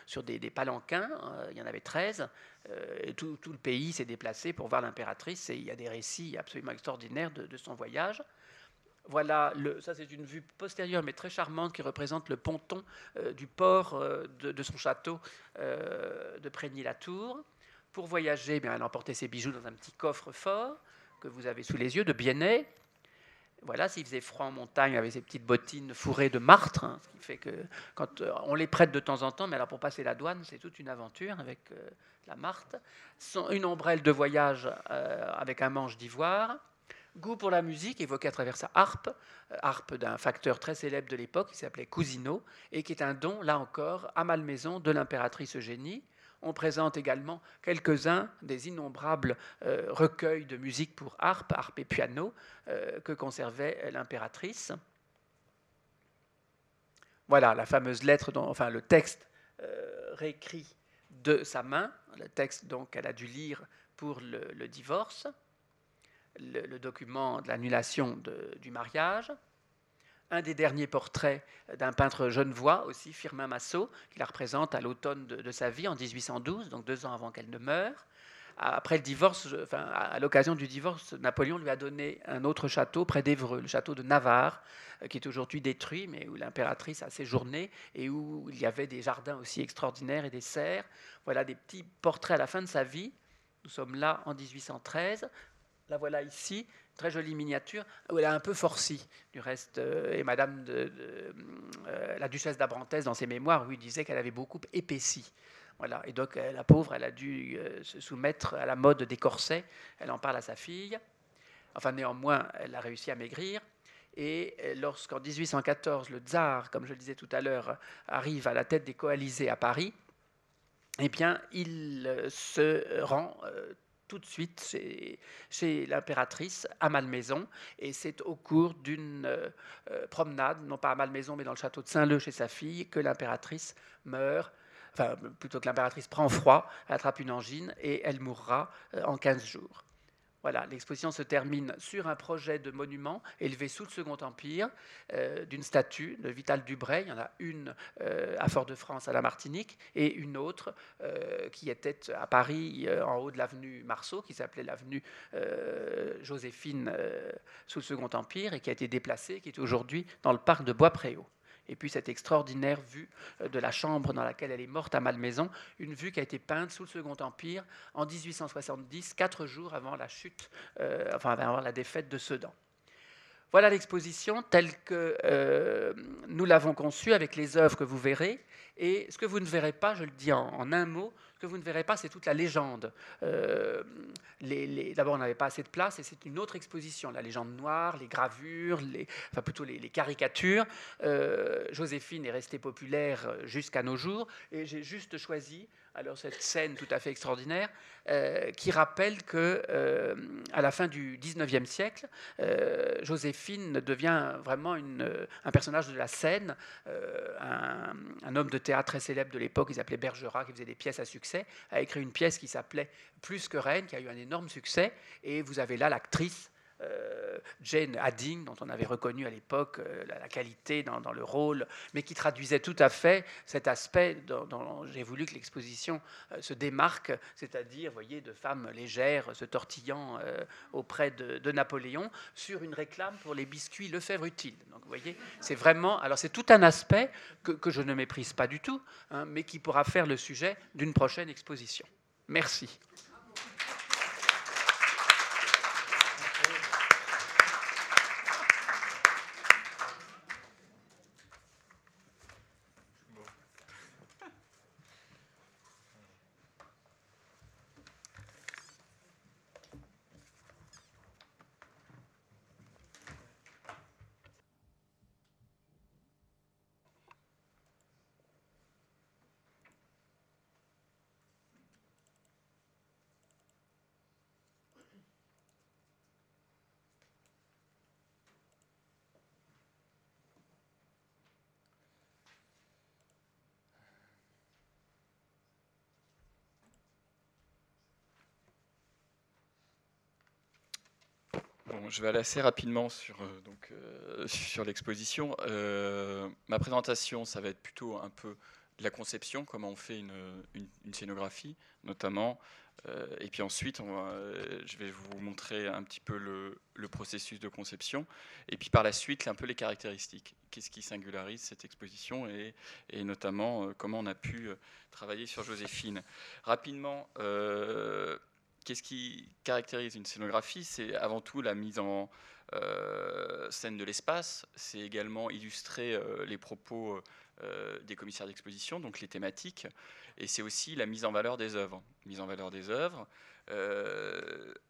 sur des, palanquins. Euh, il y en avait 13. et tout, le pays s'est déplacé pour voir l'impératrice. Il y a des récits absolument extraordinaires de son voyage. Voilà, ça c'est une vue postérieure mais très charmante qui représente le ponton euh, du port euh, de, son château euh, de Prégny-la-Tour. Pour voyager, eh bien, elle emportait ses bijoux dans un petit coffre-fort que vous avez sous les yeux de Biennet. Voilà, s'il faisait froid en montagne, avec ses petites bottines fourrées de martre, hein, ce qui fait que quand on les prête de temps en temps, mais alors pour passer la douane, c'est toute une aventure avec la martre. Une ombrelle de voyage avec un manche d'ivoire Goût pour la musique évoqué à travers sa harpe, euh, harpe d'un facteur très célèbre de l'époque qui s'appelait Cousino, et qui est un don, là encore, à Malmaison de l'impératrice Eugénie. On présente également quelques-uns des innombrables euh, recueils de musique pour harpe, harpe et piano euh, que conservait l'impératrice. Voilà la fameuse lettre, enfin le texte réécrit de sa main, le texte qu'elle a dû lire pour le divorce le, document de l'annulation du mariage, un des derniers portraits d'un peintre genevois aussi, Firmin Massot, qui la représente à l'automne de, sa vie, en 1812, donc deux ans avant qu'elle ne meure. Après le divorce, à l'occasion du divorce, Napoléon lui a donné un autre château près d'Evreux, le château de Navarre, euh, qui est aujourd'hui détruit, mais où l'impératrice a séjourné et où il y avait des jardins aussi extraordinaires et des serres. Voilà des petits portraits à la fin de sa vie. Nous sommes là en 1813 la voilà ici, très jolie miniature, où elle a un peu forci, du reste. Euh, et Madame euh, la duchesse d'Abrantès, dans ses mémoires, lui disait qu'elle avait beaucoup épaissi. Voilà. Et donc, euh, la pauvre, elle a dû se soumettre à la mode des corsets. Elle en parle à sa fille. Enfin, néanmoins, elle a réussi à maigrir. Et lorsqu'en 1814, le tsar, comme je le disais tout à l'heure, arrive à la tête des coalisés à Paris, eh bien, il se rend tout de suite chez, l'impératrice à Malmaison. Et c'est au cours d'une euh, euh, promenade, non pas à Malmaison, mais dans le château de Saint-Leu chez sa fille, que l'impératrice meurt. Enfin, plutôt que l'impératrice prend froid, attrape une angine et elle mourra euh, en 15 jours. Voilà, l'exposition se termine sur un projet de monument élevé sous le Second Empire euh, d'une statue de Vital Dubray. Il y en a une euh, à Fort-de-France, à la Martinique, et une autre euh, qui était à Paris, en haut de l'avenue Marceau, qui s'appelait l'avenue Joséphine sous le Second Empire, et qui a été déplacée, qui est aujourd'hui dans le parc de Bois-Préau et puis cette extraordinaire vue euh, de la chambre dans laquelle elle est morte à Malmaison, une vue qui a été peinte sous le Second Empire en 1870, quatre jours avant la chute, euh, enfin avant la défaite de Sedan. Voilà l'exposition telle que euh, nous l'avons conçue avec les œuvres que vous verrez. Et ce que vous ne verrez pas, je le dis en un mot, que vous ne verrez pas, c'est toute la légende. Euh, d'abord, on n'avait pas assez de place et c'est une autre exposition. La légende noire, les gravures, les, enfin plutôt les, caricatures. Euh, Joséphine est restée populaire jusqu'à nos jours et j'ai juste choisi alors cette scène tout à fait extraordinaire euh, qui rappelle que euh, à la fin du 19e siècle, euh, Joséphine devient vraiment un personnage de la scène, un, homme de théâtre très célèbre de l'époque, il s'appelait Bergerac, qui faisait des pièces à succès, a écrit une pièce qui s'appelait Plus que Reine, qui a eu un énorme succès, et vous avez là l'actrice Jane Hadding, dont on avait reconnu à l'époque euh, la, qualité dans, le rôle, mais qui traduisait tout à fait cet aspect dont, j'ai voulu que l'exposition euh, se démarque, c'est-à-dire, voyez, de femmes légères se tortillant auprès de, Napoléon sur une réclame pour les biscuits Lefebvre Utile. Donc, voyez, c'est vraiment, alors c'est tout un aspect que, je ne méprise pas du tout, hein, mais qui pourra faire le sujet d'une prochaine exposition. Merci. Je vais aller assez rapidement sur, euh, euh, sur l'exposition. Euh, ma présentation, ça va être plutôt un peu de la conception, comment on fait une, scénographie, notamment. et puis ensuite, je vais vous montrer un petit peu le, le, processus de conception. Et puis par la suite, un peu les caractéristiques. Qu'est-ce qui singularise cette exposition et, et notamment comment on a pu travailler sur Joséphine. Rapidement, qu'est-ce qui caractérise une scénographie C'est avant tout la mise en euh, scène de l'espace, c'est également illustrer euh, les propos euh, des commissaires d'exposition, donc les thématiques, et c'est aussi la mise en valeur des œuvres. Mise en valeur des œuvres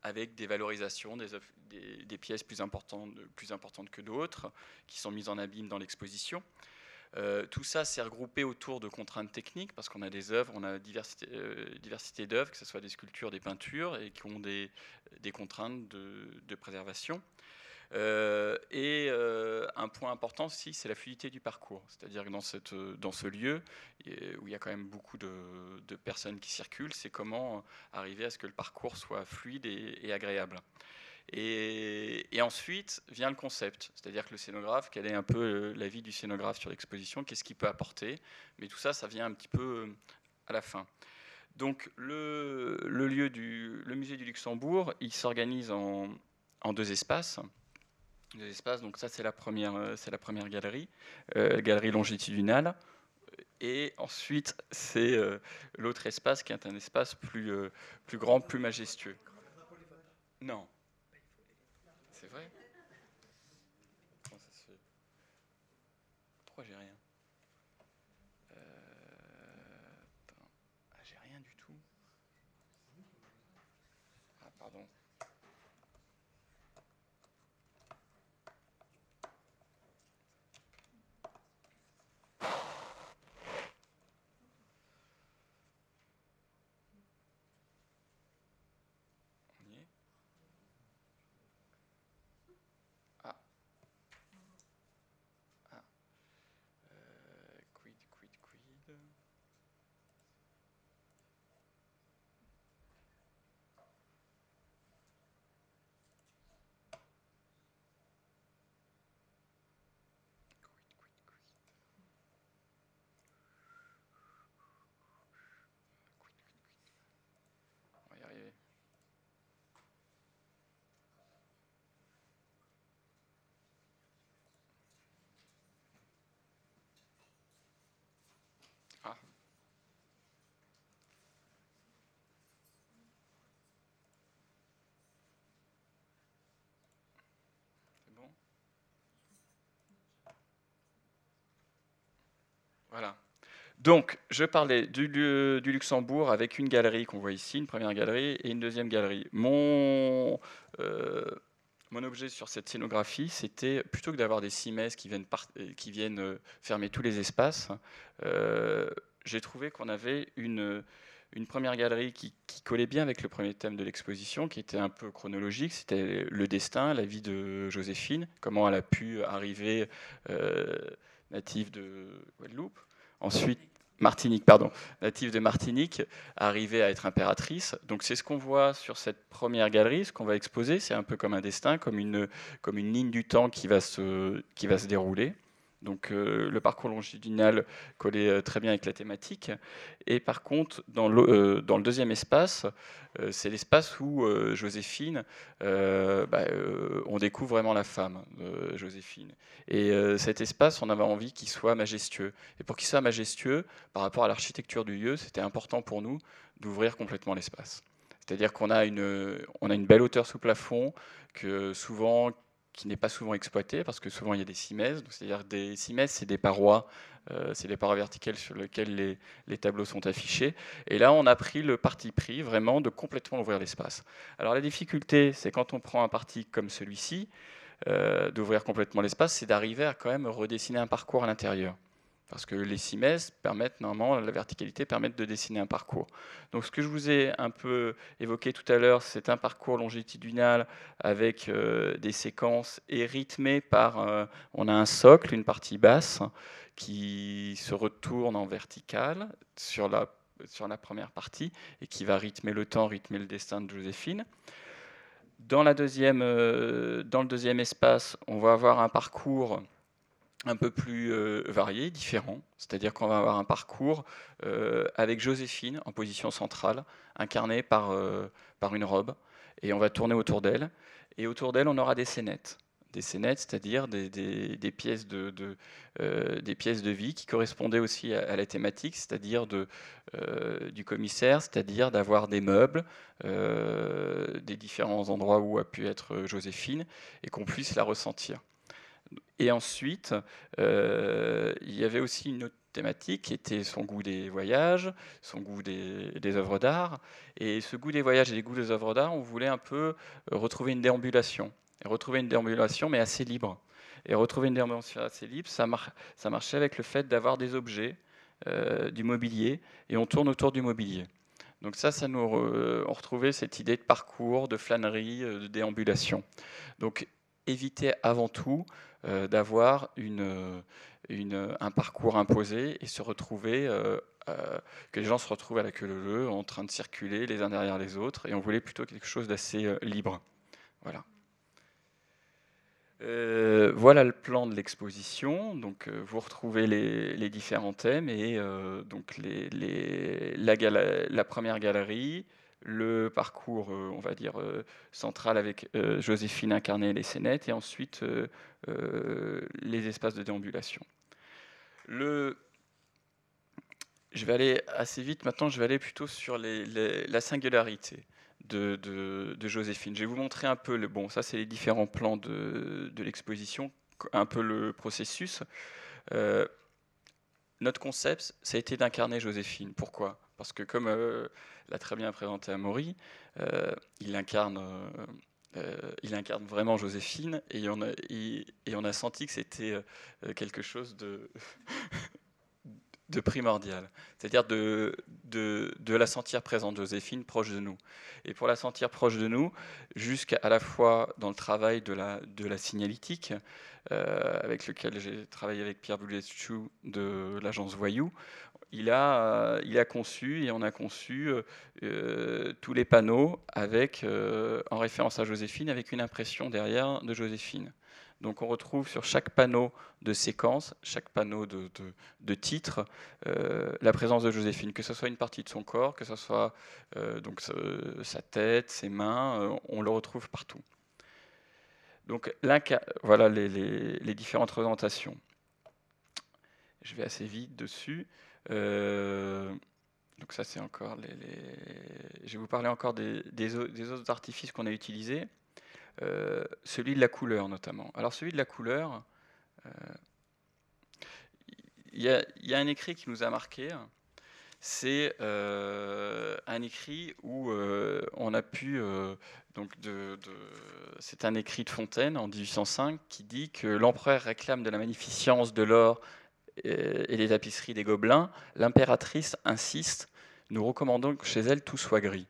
avec des valorisations des, pièces plus importantes, plus importantes que d'autres, qui sont mises en abîme dans l'exposition. Euh, tout ça s'est regroupé autour de contraintes techniques parce qu'on a des œuvres, on a diversité, euh, d'œuvres, que ce soit des sculptures, des peintures, et qui ont des, contraintes de, préservation. Euh, et un point important aussi, c'est la fluidité du parcours. C'est-à-dire que dans ce lieu, où il y a quand même beaucoup de, personnes qui circulent, c'est comment arriver à ce que le parcours soit fluide et agréable. Et, ensuite vient le concept, c'est-à-dire que le scénographe, quel est un peu euh, l'avis du scénographe sur l'exposition, qu'est-ce qu'il peut apporter, mais tout ça, ça vient un petit peu euh, à la fin. Donc le, lieu du musée du Luxembourg, il s'organise en, deux espaces. Donc ça c'est la première, euh, c'est la première galerie, galerie longitudinale. Et ensuite, c'est l'autre espace qui est un espace plus grand, plus majestueux. Non, j'ai rien Voilà. Donc, je parlais du, Luxembourg avec une galerie qu'on voit ici, une première galerie et une deuxième galerie. Mon, euh, mon objet sur cette scénographie, c'était plutôt que d'avoir des cimaises qui qui viennent euh, fermer tous les espaces, euh, j'ai trouvé qu'on avait une, une première galerie qui, collait bien avec le premier thème de l'exposition, qui était un peu chronologique. C'était le destin, la vie de Joséphine, comment elle a pu arriver native de Guadeloupe. Ensuite, Martinique, pardon, native de Martinique, arrivée à être impératrice. Donc c'est ce qu'on voit sur cette première galerie, ce qu'on va exposer, c'est un peu comme un destin, comme une, ligne du temps qui va se dérouler. Donc euh, le parcours longitudinal collait euh, très bien avec la thématique. Et par contre, dans le, euh, le deuxième espace, c'est l'espace où Joséphine, bah, on découvre vraiment la femme, Joséphine. Et cet espace, on avait envie qu'il soit majestueux. Et pour qu'il soit majestueux, par rapport à l'architecture du lieu, c'était important pour nous d'ouvrir complètement l'espace. C'est-à-dire qu'on a une belle hauteur sous plafond, que souvent qui n'est pas souvent exploité parce que souvent il y a des cimaises. C'est-à-dire des c'est des parois, euh, c'est des parois verticales sur lesquelles les, les, tableaux sont affichés. Et là, on a pris le parti pris vraiment de complètement ouvrir l'espace. Alors la difficulté, c'est quand on prend un parti comme celui-ci, euh, d'ouvrir complètement l'espace, c'est d'arriver à quand même redessiner un parcours à l'intérieur. Parce que les cimaises permettent, normalement, la verticalité permet de dessiner un parcours. Donc ce que je vous ai un peu évoqué tout à l'heure, c'est un parcours longitudinal avec euh, des séquences et rythmé par... Euh, on a un socle, une partie basse, qui se retourne en verticale sur la, sur la première partie et qui va rythmer le temps, rythmer le destin de Joséphine. Dans, la deuxième, euh, dans le deuxième espace, on va avoir un parcours un peu plus euh, varié, différent. C'est-à-dire qu'on va avoir un parcours euh, avec Joséphine en position centrale, incarnée par, euh, par une robe, et on va tourner autour d'elle. Et autour d'elle, on aura des scénettes. Des scénettes, c'est-à-dire des, des, pièces de, des pièces de vie qui correspondaient aussi à, la thématique, c'est-à-dire du commissaire, c'est-à-dire d'avoir des meubles, des différents endroits où a pu être Joséphine, et qu'on puisse la ressentir. Et ensuite, euh, il y avait aussi une autre thématique qui était son goût des voyages, son goût des, œuvres d'art. Et ce goût des voyages et des goûts des œuvres d'art, on voulait un peu retrouver une déambulation. Et retrouver une déambulation, mais assez libre. Et retrouver une déambulation assez libre, ça, ça marchait avec le fait d'avoir des objets, euh, du mobilier, et on tourne autour du mobilier. Donc ça, ça nous on retrouvait cette idée de parcours, de flânerie, euh, de déambulation. Donc éviter avant tout euh, d'avoir une, une, un parcours imposé et se retrouver, euh, euh, que les gens se retrouvent à la queue leu en train de circuler les uns derrière les autres. Et on voulait plutôt quelque chose d'assez libre. Voilà. voilà le plan de l'exposition. Donc, vous retrouvez les, différents thèmes et donc la, première galerie, le parcours, euh, on va dire, euh, central avec euh, Joséphine incarnée et les scénettes, et ensuite les espaces de déambulation. Le... Je vais aller assez vite maintenant, je vais aller plutôt sur la singularité de, Joséphine. Je vais vous montrer un peu, le, bon, ça c'est les différents plans de, l'exposition, un peu le processus. notre concept, ça a été d'incarner Joséphine. Pourquoi? Parce que comme l'a très bien présenté à Maury, euh, il incarne. Euh, euh, il incarne vraiment Joséphine et on a, et, on a senti que c'était quelque chose de, de primordial, c'est-à-dire de, de, de, la sentir présente, Joséphine, proche de nous. Et pour la sentir proche de nous, jusqu'à la fois dans le travail de la, de la signalétique, avec lequel j'ai travaillé avec Pierre Boulescu de l'agence Voyou, il a, euh, il a conçu et on a conçu euh, euh, tous les panneaux en référence à Joséphine avec une impression derrière de Joséphine. Donc on retrouve sur chaque panneau de séquence, chaque panneau de, titre, la présence de Joséphine, que ce soit une partie de son corps, que ce soit sa tête, ses mains, on le retrouve partout. Donc voilà les, différentes représentations. Je vais assez vite dessus. Euh, donc ça, c'est encore Je vais vous parler encore des, autres artifices qu'on a utilisés. Euh, celui de la couleur, notamment. Alors celui de la couleur, euh, il y, a un écrit qui nous a marqué. C'est un écrit où on a pu donc c'est un écrit de Fontaine en 1805 qui dit que l'empereur réclame de la magnificence de l'or et des tapisseries des Gobelins. L'impératrice insiste, nous recommandons que chez elle tout soit gris.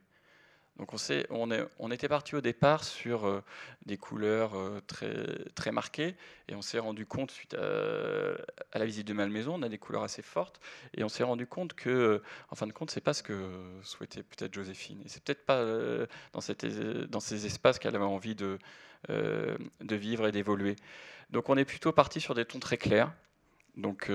Donc on, sait, on, est, on était parti au départ sur euh, des couleurs euh, très, très marquées et on s'est rendu compte suite à, la visite de Malmaison, on a des couleurs assez fortes et on s'est rendu compte que, en fin de compte, c'est pas ce que souhaitait peut-être Joséphine et c'est peut-être pas euh, dans, cette, dans ces espaces qu'elle avait envie de, de vivre et d'évoluer. Donc on est plutôt parti sur des tons très clairs. Donc,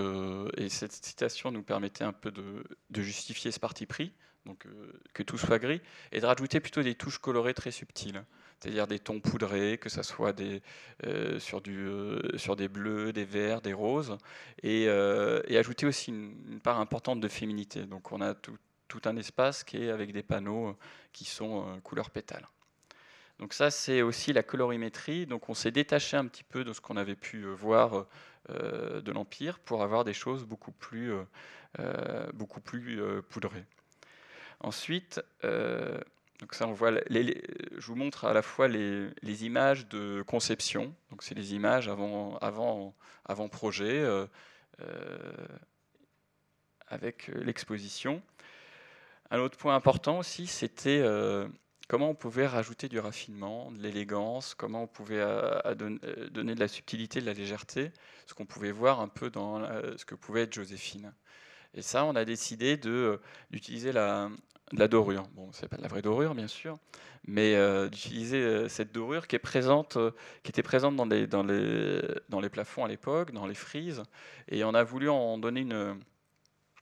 et cette citation nous permettait un peu de, justifier ce parti pris donc euh, que tout soit gris, et de rajouter plutôt des touches colorées très subtiles, c'est-à-dire des tons poudrés, que ce soit euh, sur, euh, des bleus, des verts, des roses, et, ajouter aussi une, part importante de féminité. Donc on a tout, un espace qui est avec des panneaux qui sont couleur pétale. Donc ça, c'est aussi la colorimétrie. Donc on s'est détaché un petit peu de ce qu'on avait pu voir de l'Empire pour avoir des choses beaucoup plus, beaucoup plus poudrées. Ensuite, euh, donc ça, on voit je vous montre à la fois les, images de conception, donc c'est les images avant, avant, avant projet, euh, euh, avec l'exposition. Un autre point important aussi, c'était comment on pouvait rajouter du raffinement, de l'élégance, comment on pouvait donner de la subtilité, de la légèreté, ce qu'on pouvait voir un peu dans ce que pouvait être Joséphine. Et ça, on a décidé d'utiliser la, dorure. Bon, c'est pas de la vraie dorure, bien sûr, mais euh, d'utiliser euh, cette dorure qui, euh, était présente dans les plafonds à l'époque, dans les frises. Et on a voulu en donner une.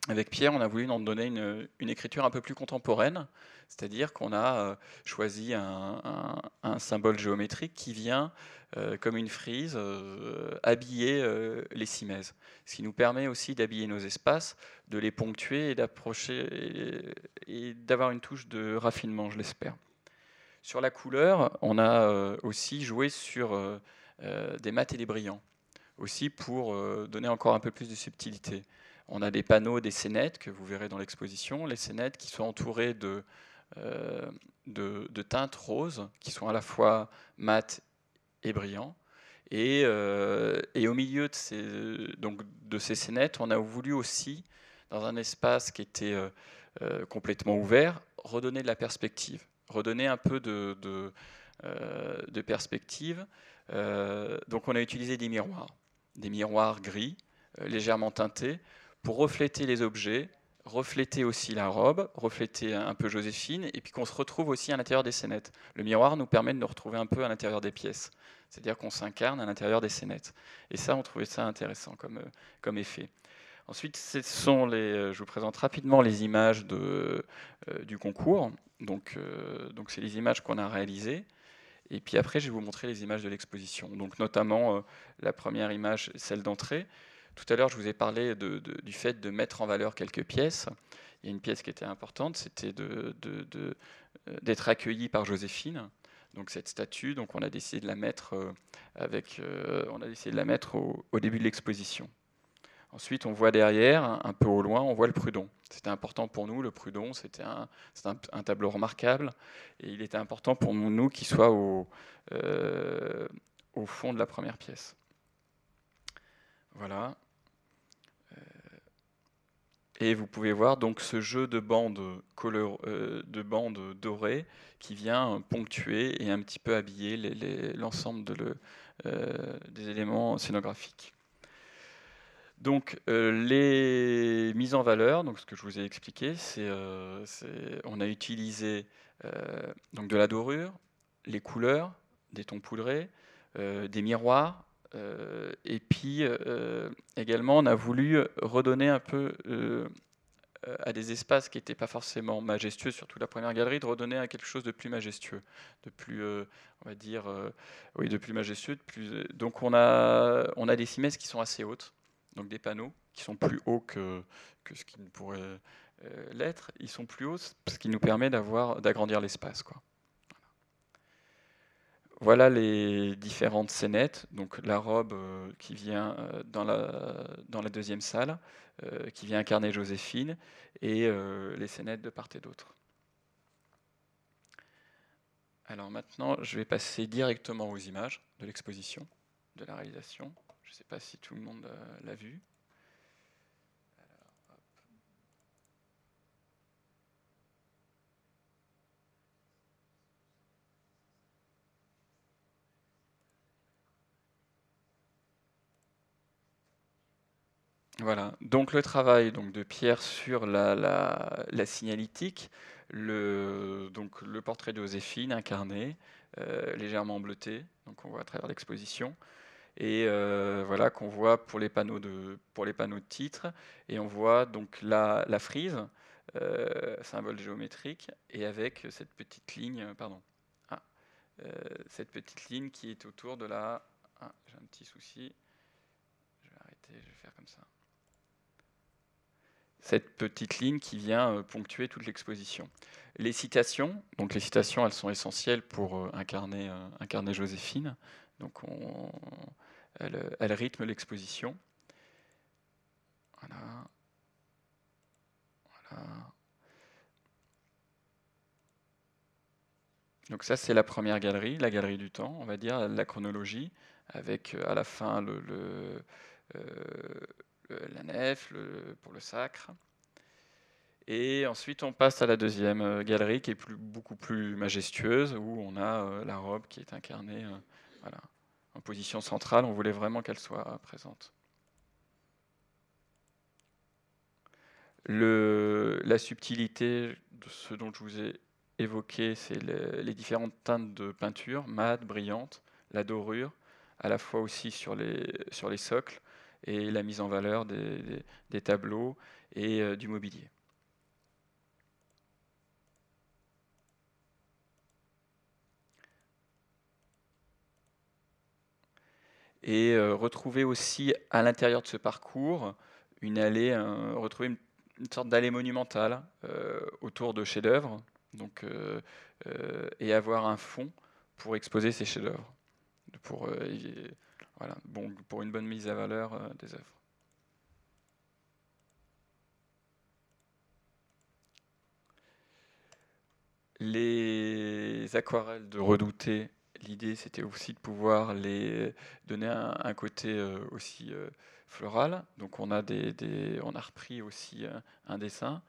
Avec Pierre, on a voulu en donner une, écriture un peu plus contemporaine, c'est-à-dire qu'on a choisi un, symbole géométrique qui vient euh, comme une frise, euh, habiller euh, les cimaises. Ce qui nous permet aussi d'habiller nos espaces, de les ponctuer et et, d'avoir une touche de raffinement, je l'espère. Sur la couleur, on a aussi joué sur des mats et des brillants, aussi pour donner encore un peu plus de subtilité. On a des panneaux, des scénettes que vous verrez dans l'exposition, les scénettes qui sont entourées de, de, teintes roses, qui sont à la fois mates et brillant. Et, euh, au milieu de ces, donc, scénettes, on a voulu aussi, dans un espace qui était euh, euh, complètement ouvert, redonner de la perspective, redonner un peu de, de, de perspective. donc on a utilisé des miroirs, des miroirs gris, légèrement teintés, pour refléter les objets, refléter aussi la robe, refléter un peu Joséphine, et puis qu'on se retrouve aussi à l'intérieur des scénettes. Le miroir nous permet de nous retrouver un peu à l'intérieur des pièces, c'est-à-dire qu'on s'incarne à l'intérieur des scénettes. Et ça, on trouvait ça intéressant comme, euh, comme effet. Ensuite, ce sont les, euh, je vous présente rapidement les images de, euh, du concours. Donc, donc c'est les images qu'on a réalisées. Et puis après, je vais vous montrer les images de l'exposition. Donc notamment la première image, celle d'entrée. Tout à l'heure, je vous ai parlé du fait de mettre en valeur quelques pièces. Il y a une pièce qui était importante, c'était d'être accueilli par Joséphine. Donc cette statue, donc on a décidé de la mettre euh, avec, euh, on a décidé de la mettre au, début de l'exposition. Ensuite, on voit derrière, un peu au loin, on voit le Prudon. C'était important pour nous, le Prudon, c'était un, tableau remarquable, et il était important pour nous qu'il soit euh, au fond de la première pièce. Voilà. Et vous pouvez voir donc ce jeu de bandes, euh, de bandes dorées qui vient ponctuer et un petit peu habiller l'ensemble euh, des éléments scénographiques. Donc euh, les mises en valeur, donc ce que je vous ai expliqué, c'est on a utilisé donc de la dorure, les couleurs, des tons poudrés, des miroirs, et puis euh, également, on a voulu redonner un peu euh, à des espaces qui n'étaient pas forcément majestueux, surtout la première galerie, de redonner à quelque chose de plus majestueux, de plus, on va dire, oui, de plus majestueux. Donc on a, on a des cimaises qui sont assez hautes, donc des panneaux qui sont plus hauts que, que ce qui ne pourrait l'être. Ils sont plus hauts, ce qui nous permet d'avoir, d'agrandir l'espace, quoi. Voilà les différentes scénettes. Donc la robe euh, qui vient euh, dans, la, deuxième salle, euh, qui vient incarner Joséphine, et les scénettes de part et d'autre. Alors maintenant, je vais passer directement aux images de l'exposition, de la réalisation. Je ne sais pas si tout le monde l'a vu. Voilà, donc le travail donc, de Pierre sur la, la, signalétique, le, donc, le portrait de Joséphine incarné, euh, légèrement bleuté, donc on voit à travers l'exposition, et euh, voilà qu'on voit pour les, panneaux de, pour les panneaux de titre, et on voit donc la, frise, euh, symbole géométrique, et avec cette petite ligne, pardon, ah, cette petite ligne qui est autour de la... Ah, j'ai un petit souci, je vais arrêter, je vais faire comme ça cette petite ligne qui vient euh, ponctuer toute l'exposition. Les citations, donc les citations, elles sont essentielles pour euh, incarner, euh, incarner Joséphine. Donc on, rythment l'exposition. Voilà. Donc ça, c'est la première galerie, la galerie du temps, on va dire, la chronologie, avec à la fin le la nef pour le sacre. Et ensuite, on passe à la deuxième euh, galerie qui est beaucoup plus majestueuse, où on a euh, la robe qui est incarnée euh, en position centrale. On voulait vraiment qu'elle soit présente. La subtilité de ce dont je vous ai évoqué, c'est les, différentes teintes de peinture, mat, brillante, la dorure, à la fois aussi sur les socles, et la mise en valeur des, tableaux et euh, du mobilier. Et euh, retrouver aussi à l'intérieur de ce parcours une allée, retrouver une, sorte d'allée monumentale euh, autour de chefs-d'œuvre, donc et avoir un fond pour exposer ces chefs-d'œuvre, voilà, pour une bonne mise à valeur euh, des œuvres. Les aquarelles de Redouté, l'idée c'était aussi de pouvoir les donner un, côté euh, aussi euh, floral. Donc on a, on a repris aussi un dessin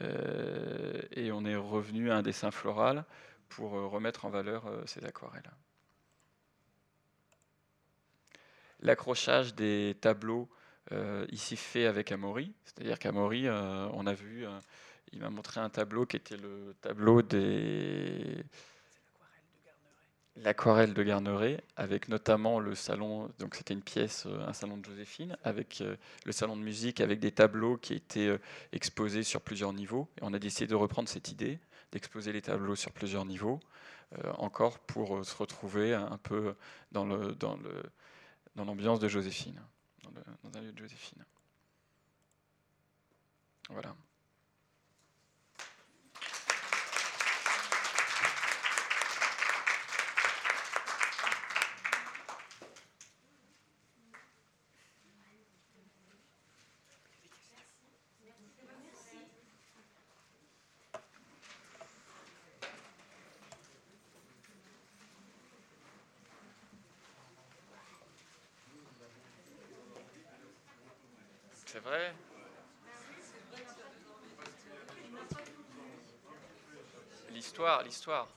et on est revenu à un dessin floral pour remettre en valeur ces aquarelles. L'accrochage des tableaux euh, ici fait avec Amaury. C'est-à-dire qu'Amaury, euh, on a vu, euh, il m'a montré un tableau qui était le tableau des l'aquarelle de Garneret, avec notamment le salon, donc c'était une pièce, un salon de Joséphine, avec le salon de musique, avec des tableaux qui étaient exposés sur plusieurs niveaux. Et on a décidé de reprendre cette idée, d'exposer les tableaux sur plusieurs niveaux, encore pour se retrouver un peu dans le, dans le, dans l'ambiance de Joséphine, dans, dans un lieu de Joséphine. Voilà. C'est vrai L'histoire,